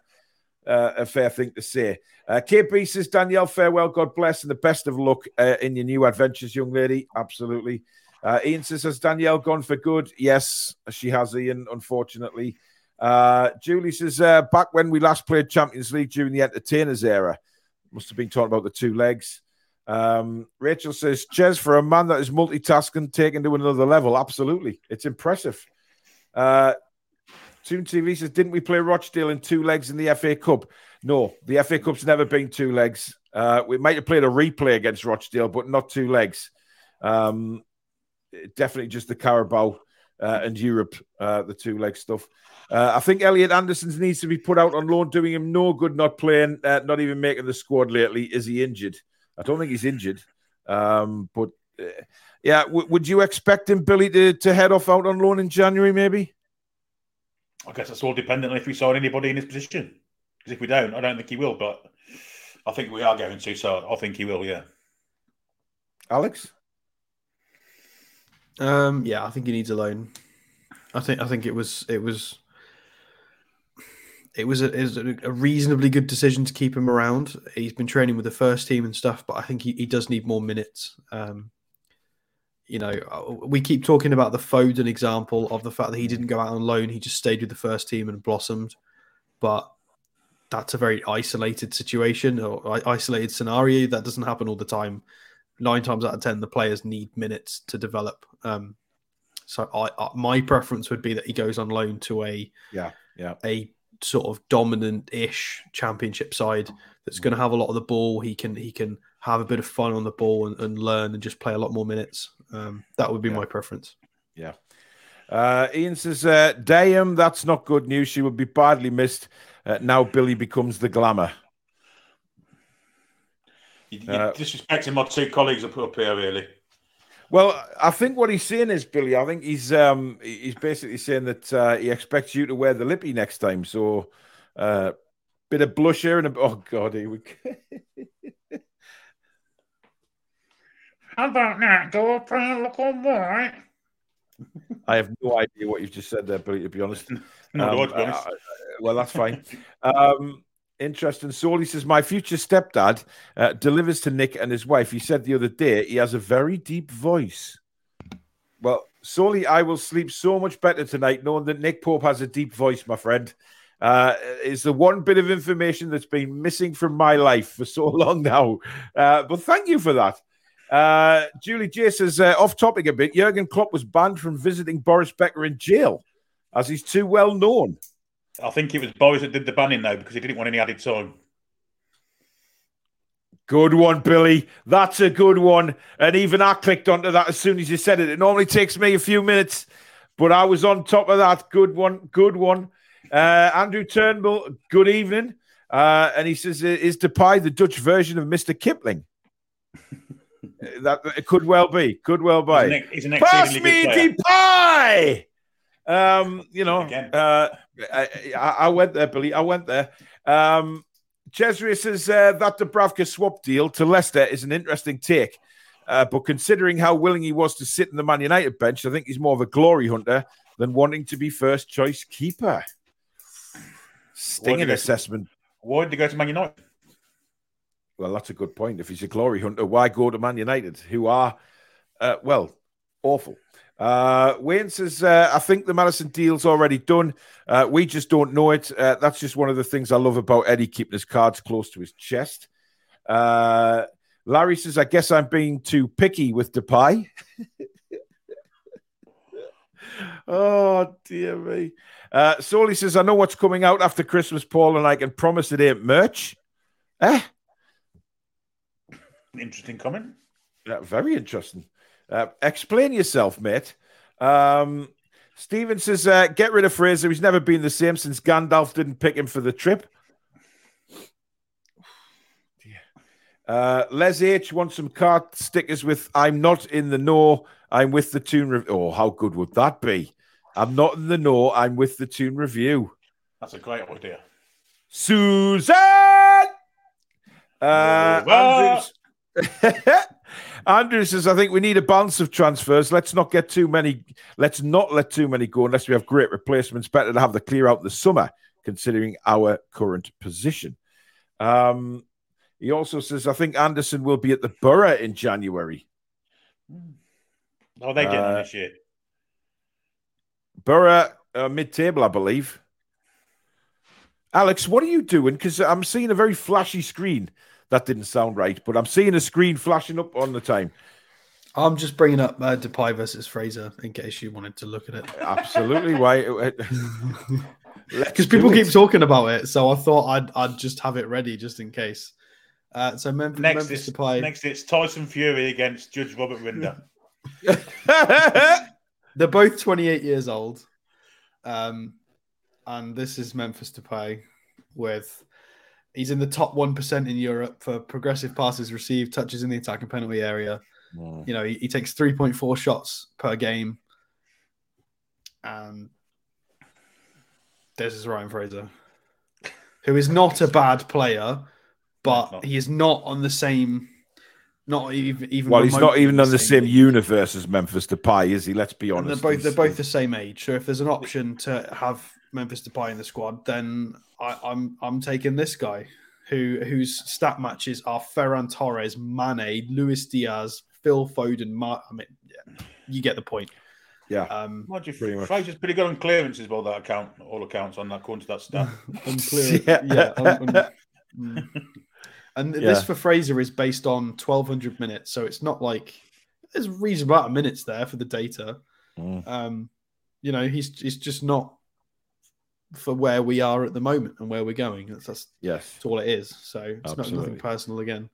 uh, a fair thing to say. Uh, KB says, Danielle, farewell, God bless, and the best of luck uh, in your new adventures, young lady. Absolutely. Uh, Ian says, Has Danielle gone for good? Yes, she has, Ian, unfortunately. Uh, Julie says, uh, Back when we last played Champions League during the entertainers era, must have been talking about the two legs. Um, Rachel says, Ches, for a man that is multitasking, taken to another level. Absolutely. It's impressive. Uh, Toon TV says, Didn't we play Rochdale in two legs in the FA Cup? No, the FA Cup's never been two legs. Uh, we might have played a replay against Rochdale, but not two legs. Um, definitely just the Carabao uh, and Europe, uh, the two leg stuff. Uh, I think Elliot Anderson needs to be put out on loan, doing him no good not playing, uh, not even making the squad lately. Is he injured? I don't think he's injured. Um, but uh, yeah, w- would you expect him, Billy, to, to head off out on loan in January, maybe? I guess it's all dependent on if we sign anybody in his position. Because if we don't, I don't think he will. But I think we are going to, so I think he will. Yeah. Alex. Um, yeah, I think he needs a loan. I think I think it was it was it was a, it was a reasonably good decision to keep him around. He's been training with the first team and stuff, but I think he, he does need more minutes. Um, you know, we keep talking about the Foden example of the fact that he didn't go out on loan; he just stayed with the first team and blossomed. But that's a very isolated situation or isolated scenario that doesn't happen all the time. Nine times out of ten, the players need minutes to develop. Um, so, I, I, my preference would be that he goes on loan to a yeah yeah a sort of dominant-ish championship side that's going to have a lot of the ball. He can he can have a bit of fun on the ball and, and learn and just play a lot more minutes. Um, that would be Yeah. my preference. Yeah. Uh, Ian says, uh, Dayam, that's not good news. She would be badly missed. Uh, now Billy becomes the glamour. You, you're Uh, disrespecting my two colleagues up, up here, really. Well, I think what he's saying is, Billy, I think he's um he's basically saying that uh, he expects you to wear the lippy next time. So, uh, bit of blush here and a oh god, here we go. How about that? Go up and look all right. I have no idea what you've just said there, Billy. To be honest, No, Um, to be honest. uh, well, that's fine. um, interesting. Sawley says, My future stepdad uh, delivers to Nick and his wife. He said the other day he has a very deep voice. Well, Sawley, I will sleep so much better tonight knowing that Nick Pope has a deep voice, my friend. Uh, the one bit of information that's been missing from my life for so long now. Uh, but thank you for that. Uh, Julie J says, uh, off topic a bit, Jurgen Klopp was banned from visiting Boris Becker in jail as he's too well known. I think it was Boris that did the banning, though, because he didn't want any added time. Good one, Billy. That's a good one. And even I clicked onto that as soon as you said it. It normally takes me a few minutes, but I was on top of that. Good one. Good one. Uh, Andrew Turnbull, good evening. Uh, and he says, Is Depay the Dutch version of Mr. Kipling? that it could well be. Could well He's an, be. he's an Pass me. Depay! Um, you know, uh, I, I I went there, Billy. I went there. Um, Cesare says uh, that Dubravka swap deal to Leicester is an interesting take. Uh, but considering how willing he was to sit in the Man United bench, I think he's more of a glory hunter than wanting to be first choice keeper. Stinging assessment. Why did he go to Man United? Well, that's a good point. If he's a glory hunter, why go to Man United, who are, uh, well, Awful. Uh, Wayne says, uh, I think the Maddison deal's already done. Uh, we just don't know it. Uh, that's just one of the things I love about Eddie keeping his cards close to his chest. Uh, Larry says, I guess I'm being too picky with Depay. oh, dear me. Uh, Soli says, I know what's coming out after Christmas, Paul, and I can promise it ain't merch. Eh? Interesting comment. Yeah, very interesting. Uh, explain yourself, mate. Um, Steven says, uh, get rid of Fraser. He's never been the same since Gandalf didn't pick him for the trip. Uh, Les H wants some card stickers with I'm not in the know. I'm with the Toon Review. Oh, how good would that be? I'm not in the know. I'm with the Toon Review. That's a great idea. Susan! Uh! Andrews. Andrew says, I think we need a balance of transfers. Let's not get too many. Let's not let too many go unless we have great replacements. Better to have the clear out the summer, considering our current position. Um, he also says, I think Anderson will be at the Boro in January. Oh, they're getting Uh, this year? Boro uh, mid-table, I believe. Alex, what are you doing? Because I'm seeing a very flashy screen. That didn't sound right, but I'm seeing a screen flashing up on the time. I'm just bringing up uh, Depay versus Fraser in case you wanted to look at it. Absolutely. Why? Because people keep talking about it, so I thought I'd I'd just have it ready just in case. Uh, so Memphis, Next, Memphis it's, Depay, next it's Tyson Fury against Judge Robert Rinder. they're both 28 years old, um, and this is Memphis Depay with he's in the top one percent in Europe for progressive passes received, touches in the attacking penalty area. You know, he, he takes 3.4 shots per game, and this is Ryan Fraser, who is not a bad player, but he is not on the same. Not even even. well, he's not even on the same league. universe as Memphis Depay, is he? Let's be And honest. they're both they're both the same age. So if there's an option to have Memphis Depay in the squad, then I, I'm I'm taking this guy, who whose stat matches are Ferran Torres, Mane, Luis Diaz, Phil Foden. Mar- I mean, yeah, you get the point. Yeah. Um, Mind you, Pretty much. Fraser's pretty good on clearances, by that account, all accounts on that, according to that stat. unclear. Yeah. yeah. un- un- mm. And this for Fraser is based on 1,200 minutes, so it's not like there's a reasonable amount of minutes there for the data. Mm. Um, you know, he's he's just not for where we are at the moment and where we're going. That's, that's, Yes. that's all it is. So it's not nothing personal again.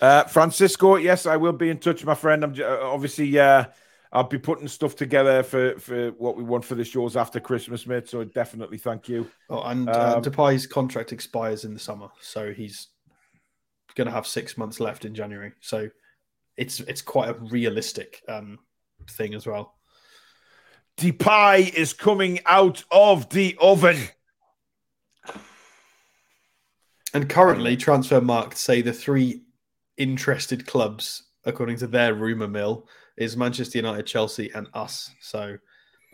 Uh, Francisco, yes, I will be in touch, my friend. I'm j- uh, obviously, uh, I'll be putting stuff together for, for what we want for the shows after Christmas, mate. So definitely thank you. Oh, and uh, Um, Depay's contract expires in the summer, so he's going to have six months left in January. So it's it's quite a realistic um, thing as well. Depay is coming out of the oven. And currently, Transfermarkt say the three interested clubs, according to their rumor mill, is Manchester United, Chelsea, and us. So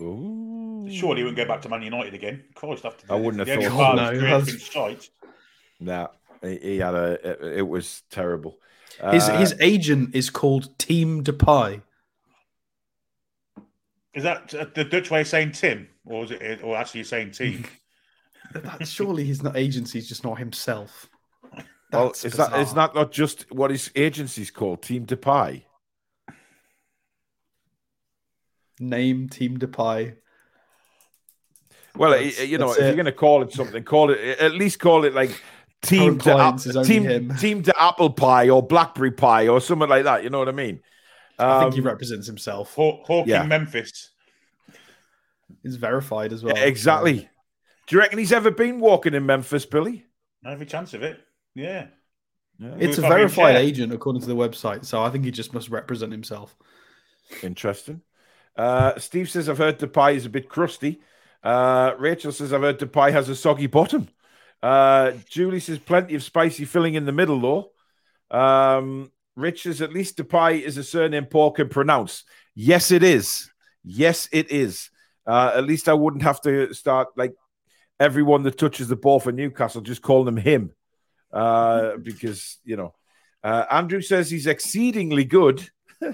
Ooh. Surely he wouldn't go back to Man United again. Christ, after I wouldn't have the only thought part so. of his No, that's- Nah, he, he had a. It, it was terrible. his Uh, his agent is called Team Depay. Is that uh, the Dutch way of saying Tim, or is it, or actually you're saying team? That, surely he's not agency, he's just not himself. well, That's is that is that not just what his agency's called? Team Depay. name Team Depay? Well, That's- you know, if it. you're going to call it something, call it at least call it like team to ap- clients is only team him. team to apple pie or blackberry pie or something like that. You know what I mean? I think he Um, represents himself. Haw- Hawking Yeah. Memphis. He's verified as well. yeah, exactly. Do you reckon he's ever been walking in Memphis, Billy? Every chance of it. Yeah. It's a verified agent according to the website, so I think he just must represent himself. Interesting. Uh, Steve says, I've heard the pie is a bit crusty. Uh, Rachel says, I've heard the pie has a soggy bottom. Uh, Julie says, plenty of spicy filling in the middle, though. Um, Rich says, at least pie is a surname Paul can pronounce. Yes, it is. Yes, it is. Uh, at least I wouldn't have to start like everyone that touches the ball for Newcastle just calling them him. Uh, because, you know, uh, Andrew says he's exceedingly good.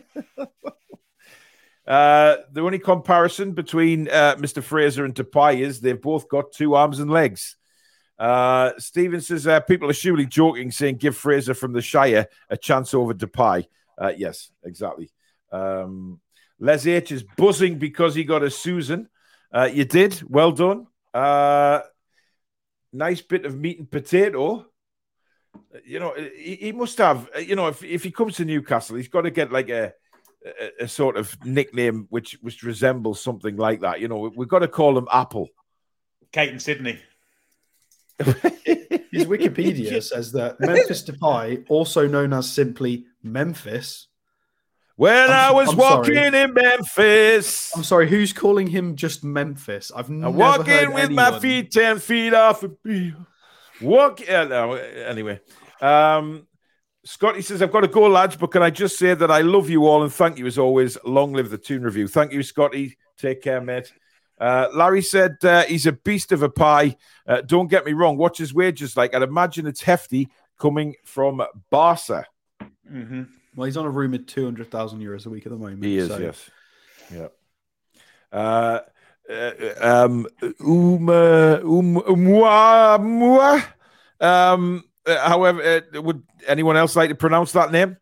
Uh, the only comparison between uh, Mr. Fraser and Depay is they've both got two arms and legs. Uh, says uh, people are surely joking, saying give Fraser from the Shire a chance over Depay. Uh, yes, exactly. Um, Les H is buzzing because he got a Susan. Uh, you did. Well done. Uh, nice bit of meat and potato. You know, he, he must have, you know, if, if he comes to Newcastle, he's got to get like a, a, a sort of nickname which, which resembles something like that. You know, we've got to call him Apple. Kate and Sydney. His Wikipedia says that Memphis Depay, also known as simply Memphis. When I'm- i was I'm walking sorry. in Memphis, I'm sorry, who's calling him just Memphis? I've I'm walking with my feet 10 feet off a beat. Walk. Yeah, no, anyway. Um, Scotty says, I've got to go, lads, but can I just say that I love you all and thank you as always. Long live the Toon Review. Thank you, Scotty. Take care, mate. Uh, Larry said uh, he's a beast of a pie. Uh, don't get me wrong. What's his wages like? I'd imagine it's hefty coming from Barca. Mm-hmm. Well, he's on a rumored 200,000 euros a week at the moment. He is, so- yes. Yeah. Uh, uh, um, Uma, um, Umwa, Umwa. Um, uh, however, uh, would anyone else like to pronounce that name?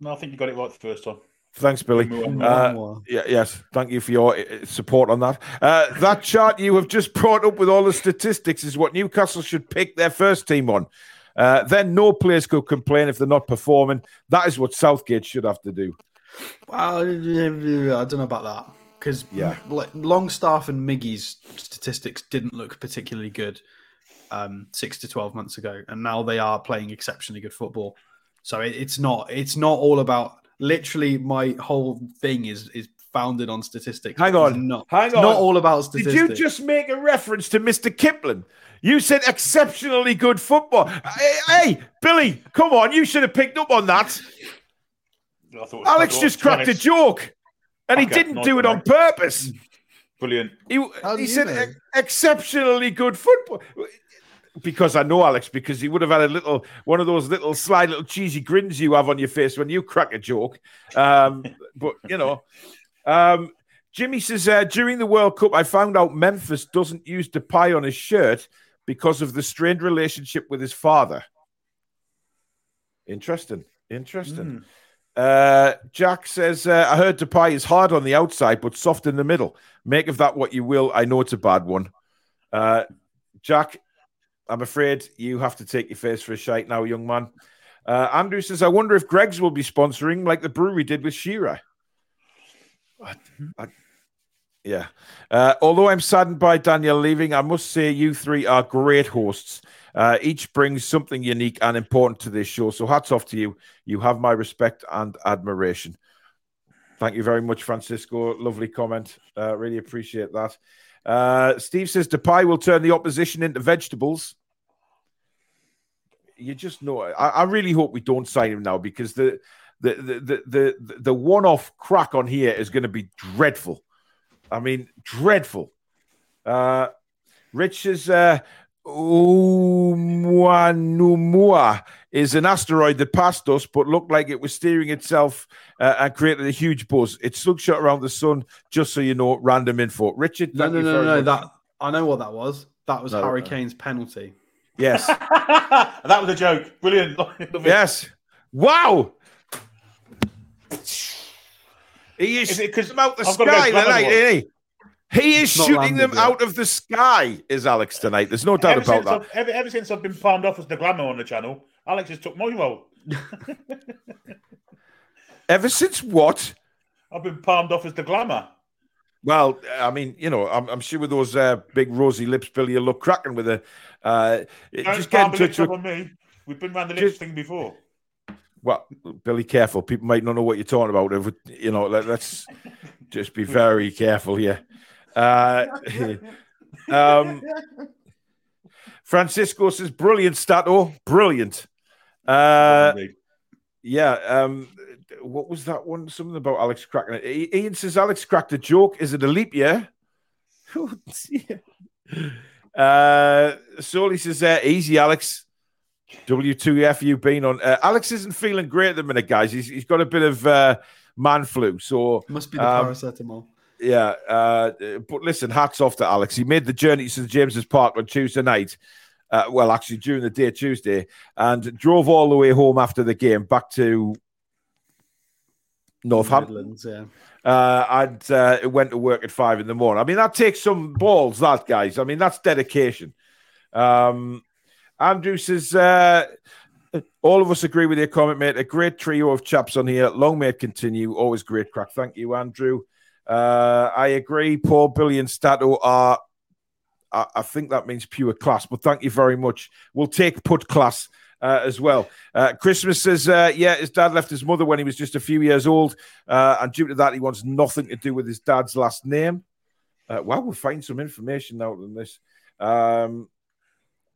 No, I think you got it right the first time. Thanks, Billy. Uh, yeah, yes, thank you for your uh, support on that. Uh, that chart you have just brought up with all the statistics is what Newcastle should pick their first team on. Uh, then no players could complain if they're not performing. That is what Southgate should have to do. Well, I don't know about that because Yeah. like Longstaff and Miggy's statistics didn't look particularly good um, six to twelve months ago, and now they are playing exceptionally good football. So it, it's not it's not all about. Literally, my whole thing is is founded on statistics. Hang It's on, not, hang on. not all about statistics. Did you just make a reference to Mr. Kipling? You said exceptionally good football. Hey, hey, Billy, come on, you should have picked up on that. I Alex just thought- cracked a joke, and he didn't do it on purpose. Brilliant. He, he said know? "Ex- exceptionally good football. Because I know Alex, because he would have had a little one of those little sly little cheesy grins you have on your face when you crack a joke. Um, but you know, um, Jimmy says uh, during the World Cup, I found out Memphis doesn't use Depay on his shirt because of the strained relationship with his father. Interesting. Interesting. Uh, Jack says, uh, I heard Depay is hard on the outside, but soft in the middle. Make of that what you will. I know it's a bad one. Uh, Jack, I'm afraid you have to take your face for a shite now, young man. Uh, Andrew says, I wonder if Greggs will be sponsoring like the brewery did with Shearer. I- I- yeah. Uh, although I'm saddened by Daniel leaving, I must say you three are great hosts. Uh, each brings something unique and important to this show. So hats off to you. You have my respect and admiration. Thank you very much, Francisco. Lovely comment. Uh, really appreciate that. Uh, Steve says Depay will turn the opposition into vegetables. You just know. I, I really hope we don't sign him now because the the the the the, the one-off crack on here is going to be dreadful. I mean, dreadful. Uh, Rich says uh, Oumuamua is an asteroid that passed us, but looked like it was steering itself uh, and created a huge buzz. It slugshot around the sun, just so you know. Random info. Richard, no, thank no, no, no, much. That I know what that was. That was No, Harry uh, Kane's penalty. Yes, that was a joke. Brilliant. Yes. Wow. He is, Is it 'cause shooting out the I've got to go sky grab tonight, another isn't he? He is shooting landed them yet. out of the sky, is Alex tonight. There's no doubt Ever about since, that. I've, ever, ever since I've been palmed off as the glamour on the channel, Alex has took my role. Ever since what? I've been palmed off as the glamour. Well, I mean, you know, I'm, I'm sure with those uh, big rosy lips, Billy, you look cracking with a. Uh, Don't just get in touch with. me. We've been round the Just- lips thing before. Well, Billy, careful. People might not know what you're talking about. If it- you know, let, us just be very careful here. Uh, um, Francisco says, "Brilliant, Stato, brilliant." Uh, yeah. Um, what was that one? Something about Alex cracking it. Ian says Alex cracked a joke. Is it a leap year? uh, Soli says, uh, "Easy, Alex." W2F you've been on? Uh, Alex isn't feeling great at the minute, guys. He's, he's got a bit of uh, man flu. So Must be the Um, paracetamol. Yeah, uh, but listen, hats off to Alex. He made the journey to St James's Park on Tuesday night. Uh, well, actually, during the day Tuesday, and drove all the way home after the game back to Northampton. Yeah. Uh, and uh, went to work at five in the morning. I mean, that takes some balls, that guys. I mean, that's dedication. Um, Andrew says, uh, all of us agree with your comment, mate. A great trio of chaps on here. Long may it continue. Always great crack. Thank you, Andrew. Uh, I agree. Paul, Billy, and Stato are, I, I think that means pure class, but thank you very much. We'll take put class uh, as well. Uh, Christmas says, uh, yeah, his dad left his mother when he was just a few years old, uh, and due to that, he wants nothing to do with his dad's last name. Uh, well, we'll find some information out on this. Um,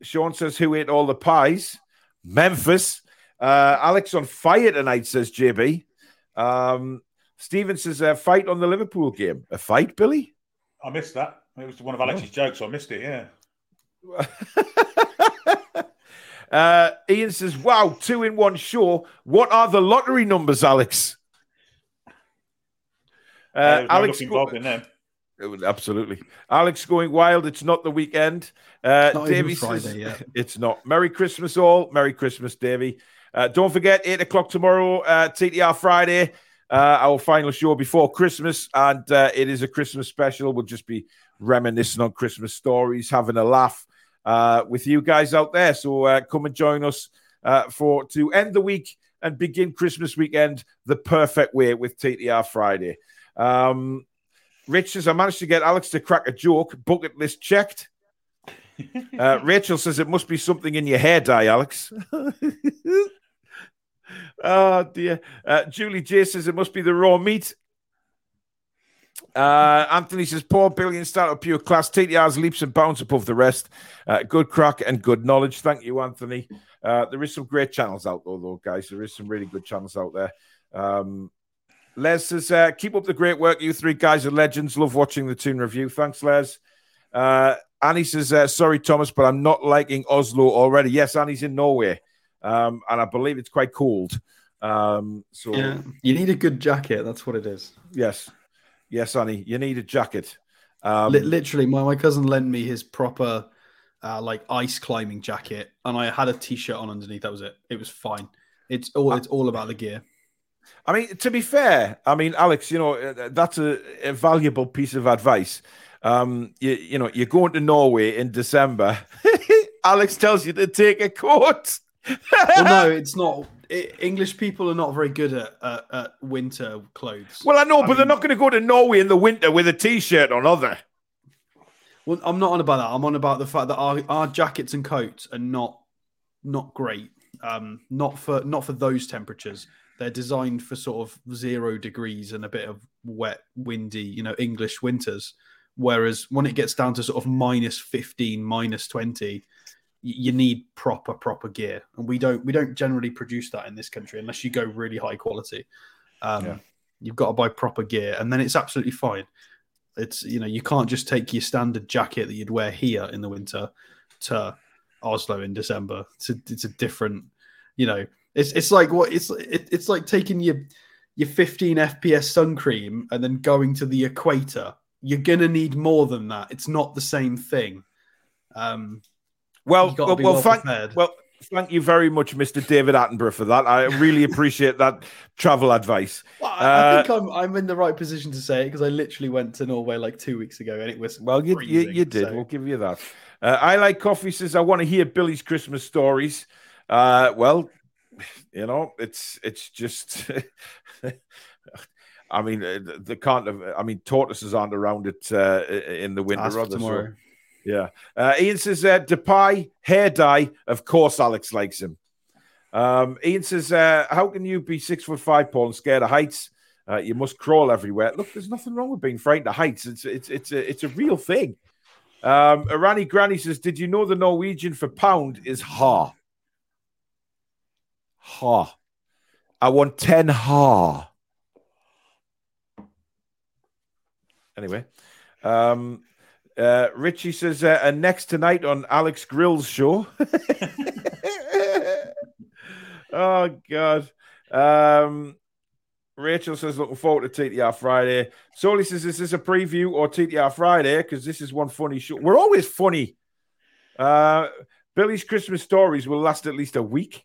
Sean says, who ate all the pies? Memphis. Uh, Alex on fire tonight, says JB. Um, Steven says, a fight on the Liverpool game. A fight, Billy? I missed that. It was one of Alex's jokes. So I missed it. Yeah. uh, Ian says, wow, two in one show. What are the lottery numbers, Alex? Uh, Uh, there no Alex, luck in them. go- absolutely. Alex going wild. It's not the weekend. Uh, Not even Davey Friday says, yet. it's not. Merry Christmas, all. Merry Christmas, Davey. Uh, don't forget, 8 o'clock tomorrow, uh, TTR Friday, uh, our final show before Christmas. And uh, it is a Christmas special. We'll just be reminiscing on Christmas stories, having a laugh uh, with you guys out there. So uh, come and join us uh, for to end the week and begin Christmas weekend the perfect way with TTR Friday. Um, Rich says, I managed to get Alex to crack a joke. Bucket list checked. Uh, Rachel says it must be something in your hair dye, Alex. oh dear. Uh, Julie J says it must be the raw meat. Uh, Anthony says, poor billion start of pure class. TTR's leaps and bounds above the rest. Uh, good crack and good knowledge. Thank you, Anthony. Uh, there is some great channels out there, though, guys. There is some really good channels out there. Um, Les says, uh, keep up the great work. You three guys are legends. Love watching the Toon Review. Thanks, Les. Uh, Annie says, uh, sorry, Thomas, but I'm not liking Oslo already. Yes, Annie's in Norway. Um, and I believe it's quite cold. Um, so, Yeah. You need a good jacket. That's what it is. yes. Yes, Annie, you need a jacket. Um, Li- literally, my, my cousin lent me his proper, uh, like ice climbing jacket, and I had a t-shirt on underneath. That was it. It was fine. It's all it's all about the gear. I mean, to be fair, I mean, Alex, you know, uh, that's a, a valuable piece of advice. Um, you, you know, you're going to Norway in December. Alex tells you to take a coat. well, no, it's not. i English people are not very good at, at, at winter clothes. Well, I know, I but they're not going to go to Norway in the winter with a t-shirt on, are they? Well, I'm not on about that. I'm on about the fact that our, our jackets and coats are not not great. Um, not for not for those temperatures. They're designed for sort of zero degrees and a bit of wet, windy, you know, English winters. Whereas when it gets down to sort of minus 15, minus 20, y- you need proper, proper gear. And we don't we don't generally produce that in this country unless you go really high quality. Um, Yeah. You've got to buy proper gear, and then it's absolutely fine. It's you know you can't just take your standard jacket that you'd wear here in the winter to Oslo in December. It's a, it's a different, you know, it's it's like what it's it, it's like taking your your 15 FPS sun cream and then going to the equator. You're gonna need more than that. It's not the same thing. Um, Well, well, well, thank, well, thank you very much, Mr. David Attenborough, for that. I really appreciate that travel advice. well, I- Uh, I think I'm I'm in the right position to say it because I literally went to Norway like two weeks ago and it was Well, you, you, freezing, you did. so- We'll give you that. Uh, I like coffee. Says I want to hear Billy's Christmas stories. Uh, well, you know, it's it's just. I mean, uh, they can't have. I mean, tortoises aren't around it uh, in the winter. Ask they? So- tomorrow. Yeah. Uh, Ian says uh, Depay hair dye. Of course, Alex likes him. Um, Ian says, uh, "How can you be six foot five, Paul, and scared of heights? Uh, you must crawl everywhere. Look, there's nothing wrong with being frightened of heights. It's it's it's a it's a real thing." Um, Irani Granny says, "Did you know the Norwegian for pound is ha? Ha. I want ten ha." Anyway, um, uh, Richie says, uh, and next tonight on Alex Grill's show. oh, God. Um, Rachel says, looking forward to TTR Friday. Soli says, is this a preview or TTR Friday? Because this is one funny show. We're always funny. Uh, Billy's Christmas stories will last at least a week.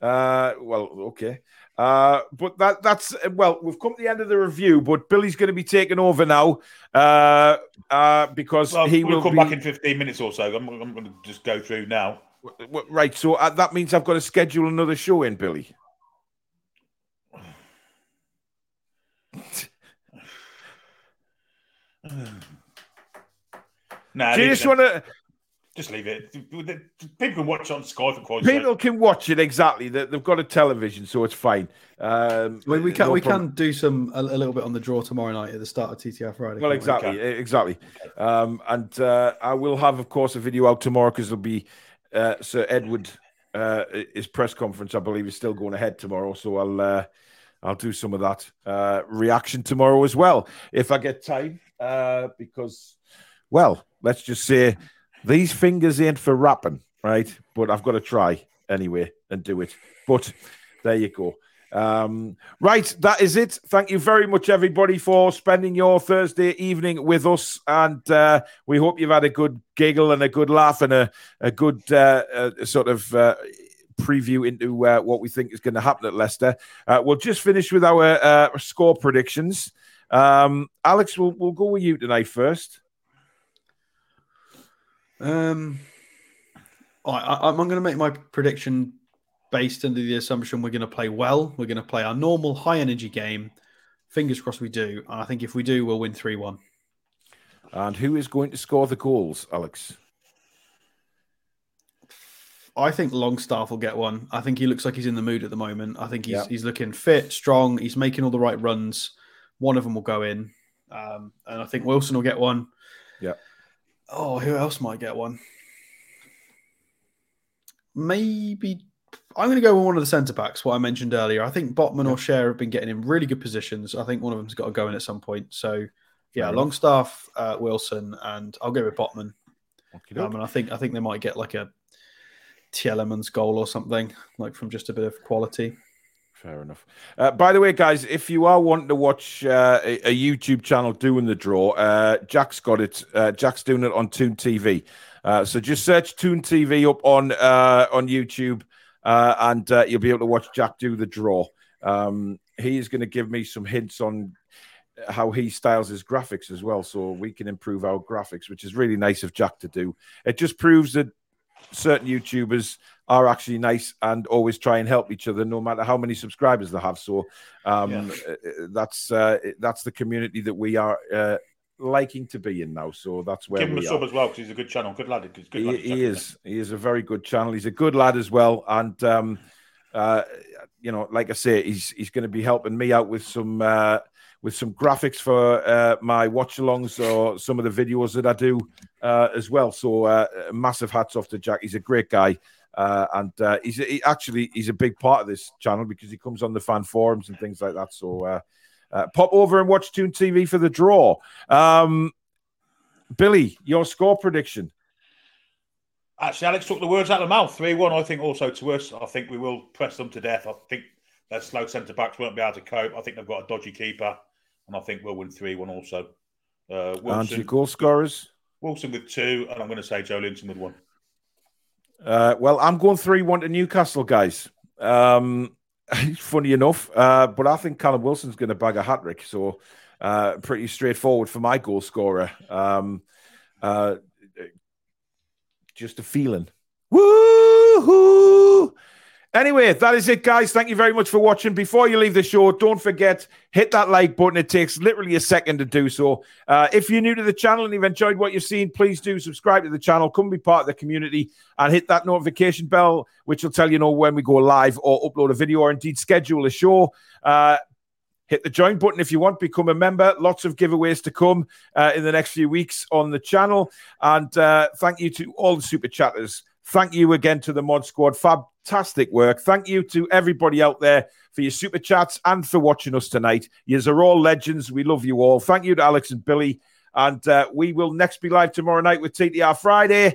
Uh, well, okay. Uh, but that that's well, we've come to the end of the review, but Billy's going to be taking over now uh, uh, because Well, he will come be back in 15 minutes or so. I'm, I'm going to just go through now. right. So uh, that means I've got to schedule another show in, Billy. Nah, Do you just want to? Just leave it. People can watch it on Sky for quite sake. People can watch it exactly. They- They've got a television, so it's fine. Um, We, we can no we problem. can do some a, a little bit on the draw tomorrow night at the start of TTR Friday. Well, can't we? exactly, Okay. e- exactly. Um, and uh, I will have, of course, a video out tomorrow because there'll be uh, Sir Edward. Uh, his press conference, I believe, is still going ahead tomorrow. So I'll uh, I'll do some of that uh, reaction tomorrow as well if I get time. Uh, because, well, let's just say these fingers ain't for rapping, right? But I've got to try anyway and do it. But there you go. Um, right, that is it. Thank you very much, everybody, for spending your Thursday evening with us. And uh, we hope you've had a good giggle and a good laugh and a, a good uh, uh, sort of uh, preview into uh, what we think is going to happen at Leicester. Uh, we'll just finish with our score predictions. Um, Alex, we'll, we'll go with you tonight first. Um, I, I, I'm going to make my prediction based under the assumption we're going to play well. We're going to play our normal high energy game. Fingers crossed we do. And I think if we do, we'll win 3 1. And who is going to score the goals, Alex? I think Longstaff will get one. I think he looks like he's in the mood at the moment. I think he's Yeah. he's looking fit, strong. He's making all the right runs. One of them will go in, um, and I think Wilson will get one. Yeah. Oh, who else might get one? Maybe I'm going to go with one of the centre backs. What I mentioned earlier. I think Botman or Schär have been getting in really good positions. I think one of them's got to go in at some point. So yeah. Longstaff, uh, Wilson, and I'll go with Botman. Um, and I think I think they might get like a Tielemans goal or something, like from just a bit of quality. Fair enough. Uh, by the way, guys, if you are wanting to watch uh, a, a YouTube channel doing the draw, uh, Jack's got it. Uh, Jack's doing it on Toon TV. Uh, so just search Toon TV up on uh, on YouTube, and you'll be able to watch Jack do the draw. Um, he is going to give me some hints on how he styles his graphics as well, so we can improve our graphics, which is really nice of Jack to do. It just proves that certain YouTubers are actually nice and always try and help each other, no matter how many subscribers they have. So um, uh, that's uh, that's the community that we are uh, liking to be in now. So that's where Give him a sub are. as well because he's a good channel. Good lad. Good He, lad. he is. He is a very good channel. He's a good lad as well, and um, uh, you know, like I say, he's he's going to be helping me out with some uh, with some graphics for uh, my watch-alongs or some of the videos that I do uh, as well. So uh, massive hats off to Jack. He's a great guy. Uh, and uh, he's he, actually he's a big part of this channel because he comes on the fan forums and things like that. So uh, uh, pop over and watch Toon TV for the draw. Um, Billy, your score prediction? Actually, Alex took the words out of the mouth. 3 1, I think, also to us. I think we will press them to death. I think their slow centre backs won't be able to cope. I think they've got a dodgy keeper. And I think we'll win 3 1 also. Uh, And Wilson, your goal scorers? Wilson with two. And I'm going to say Joelinton with one. Uh, well, I'm going 3 1 to Newcastle, guys. Um, funny enough, uh, but I think Callum Wilson's going to bag a hat trick. So, uh, pretty straightforward for my goal scorer. Um, uh, just a feeling. Woohoo! Anyway, that is it, guys. Thank you very much for watching. Before you leave the show, don't forget hit that like button. It takes literally a second to do so. Uh, if you're new to the channel and you've enjoyed what you've seen, please do subscribe to the channel, come be part of the community, and hit that notification bell, which will tell you know when we go live or upload a video or indeed schedule a show. Uh, hit the join button if you want become a member lots of giveaways to come uh, in the next few weeks on the channel and uh, thank you to all the super chatters thank you again to the mod squad fantastic work thank you to everybody out there for your super chats and for watching us tonight you are all legends we love you all thank you to alex and billy and uh, we will next be live tomorrow night with ttr friday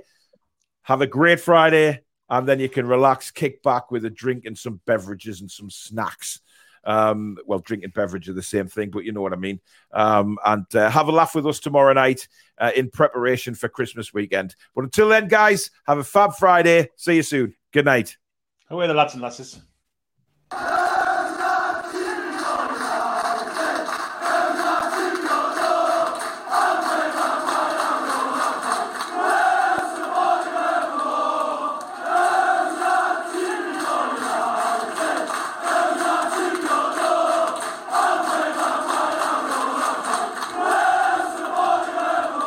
have a great friday and then you can relax kick back with a drink and some beverages and some snacks Um, well, drinking beverage are the same thing, but you know what I mean. Um, and uh, have a laugh with us tomorrow night uh, in preparation for Christmas weekend. But until then, guys, have a fab Friday. See you soon. Good night. Away the lads and lasses.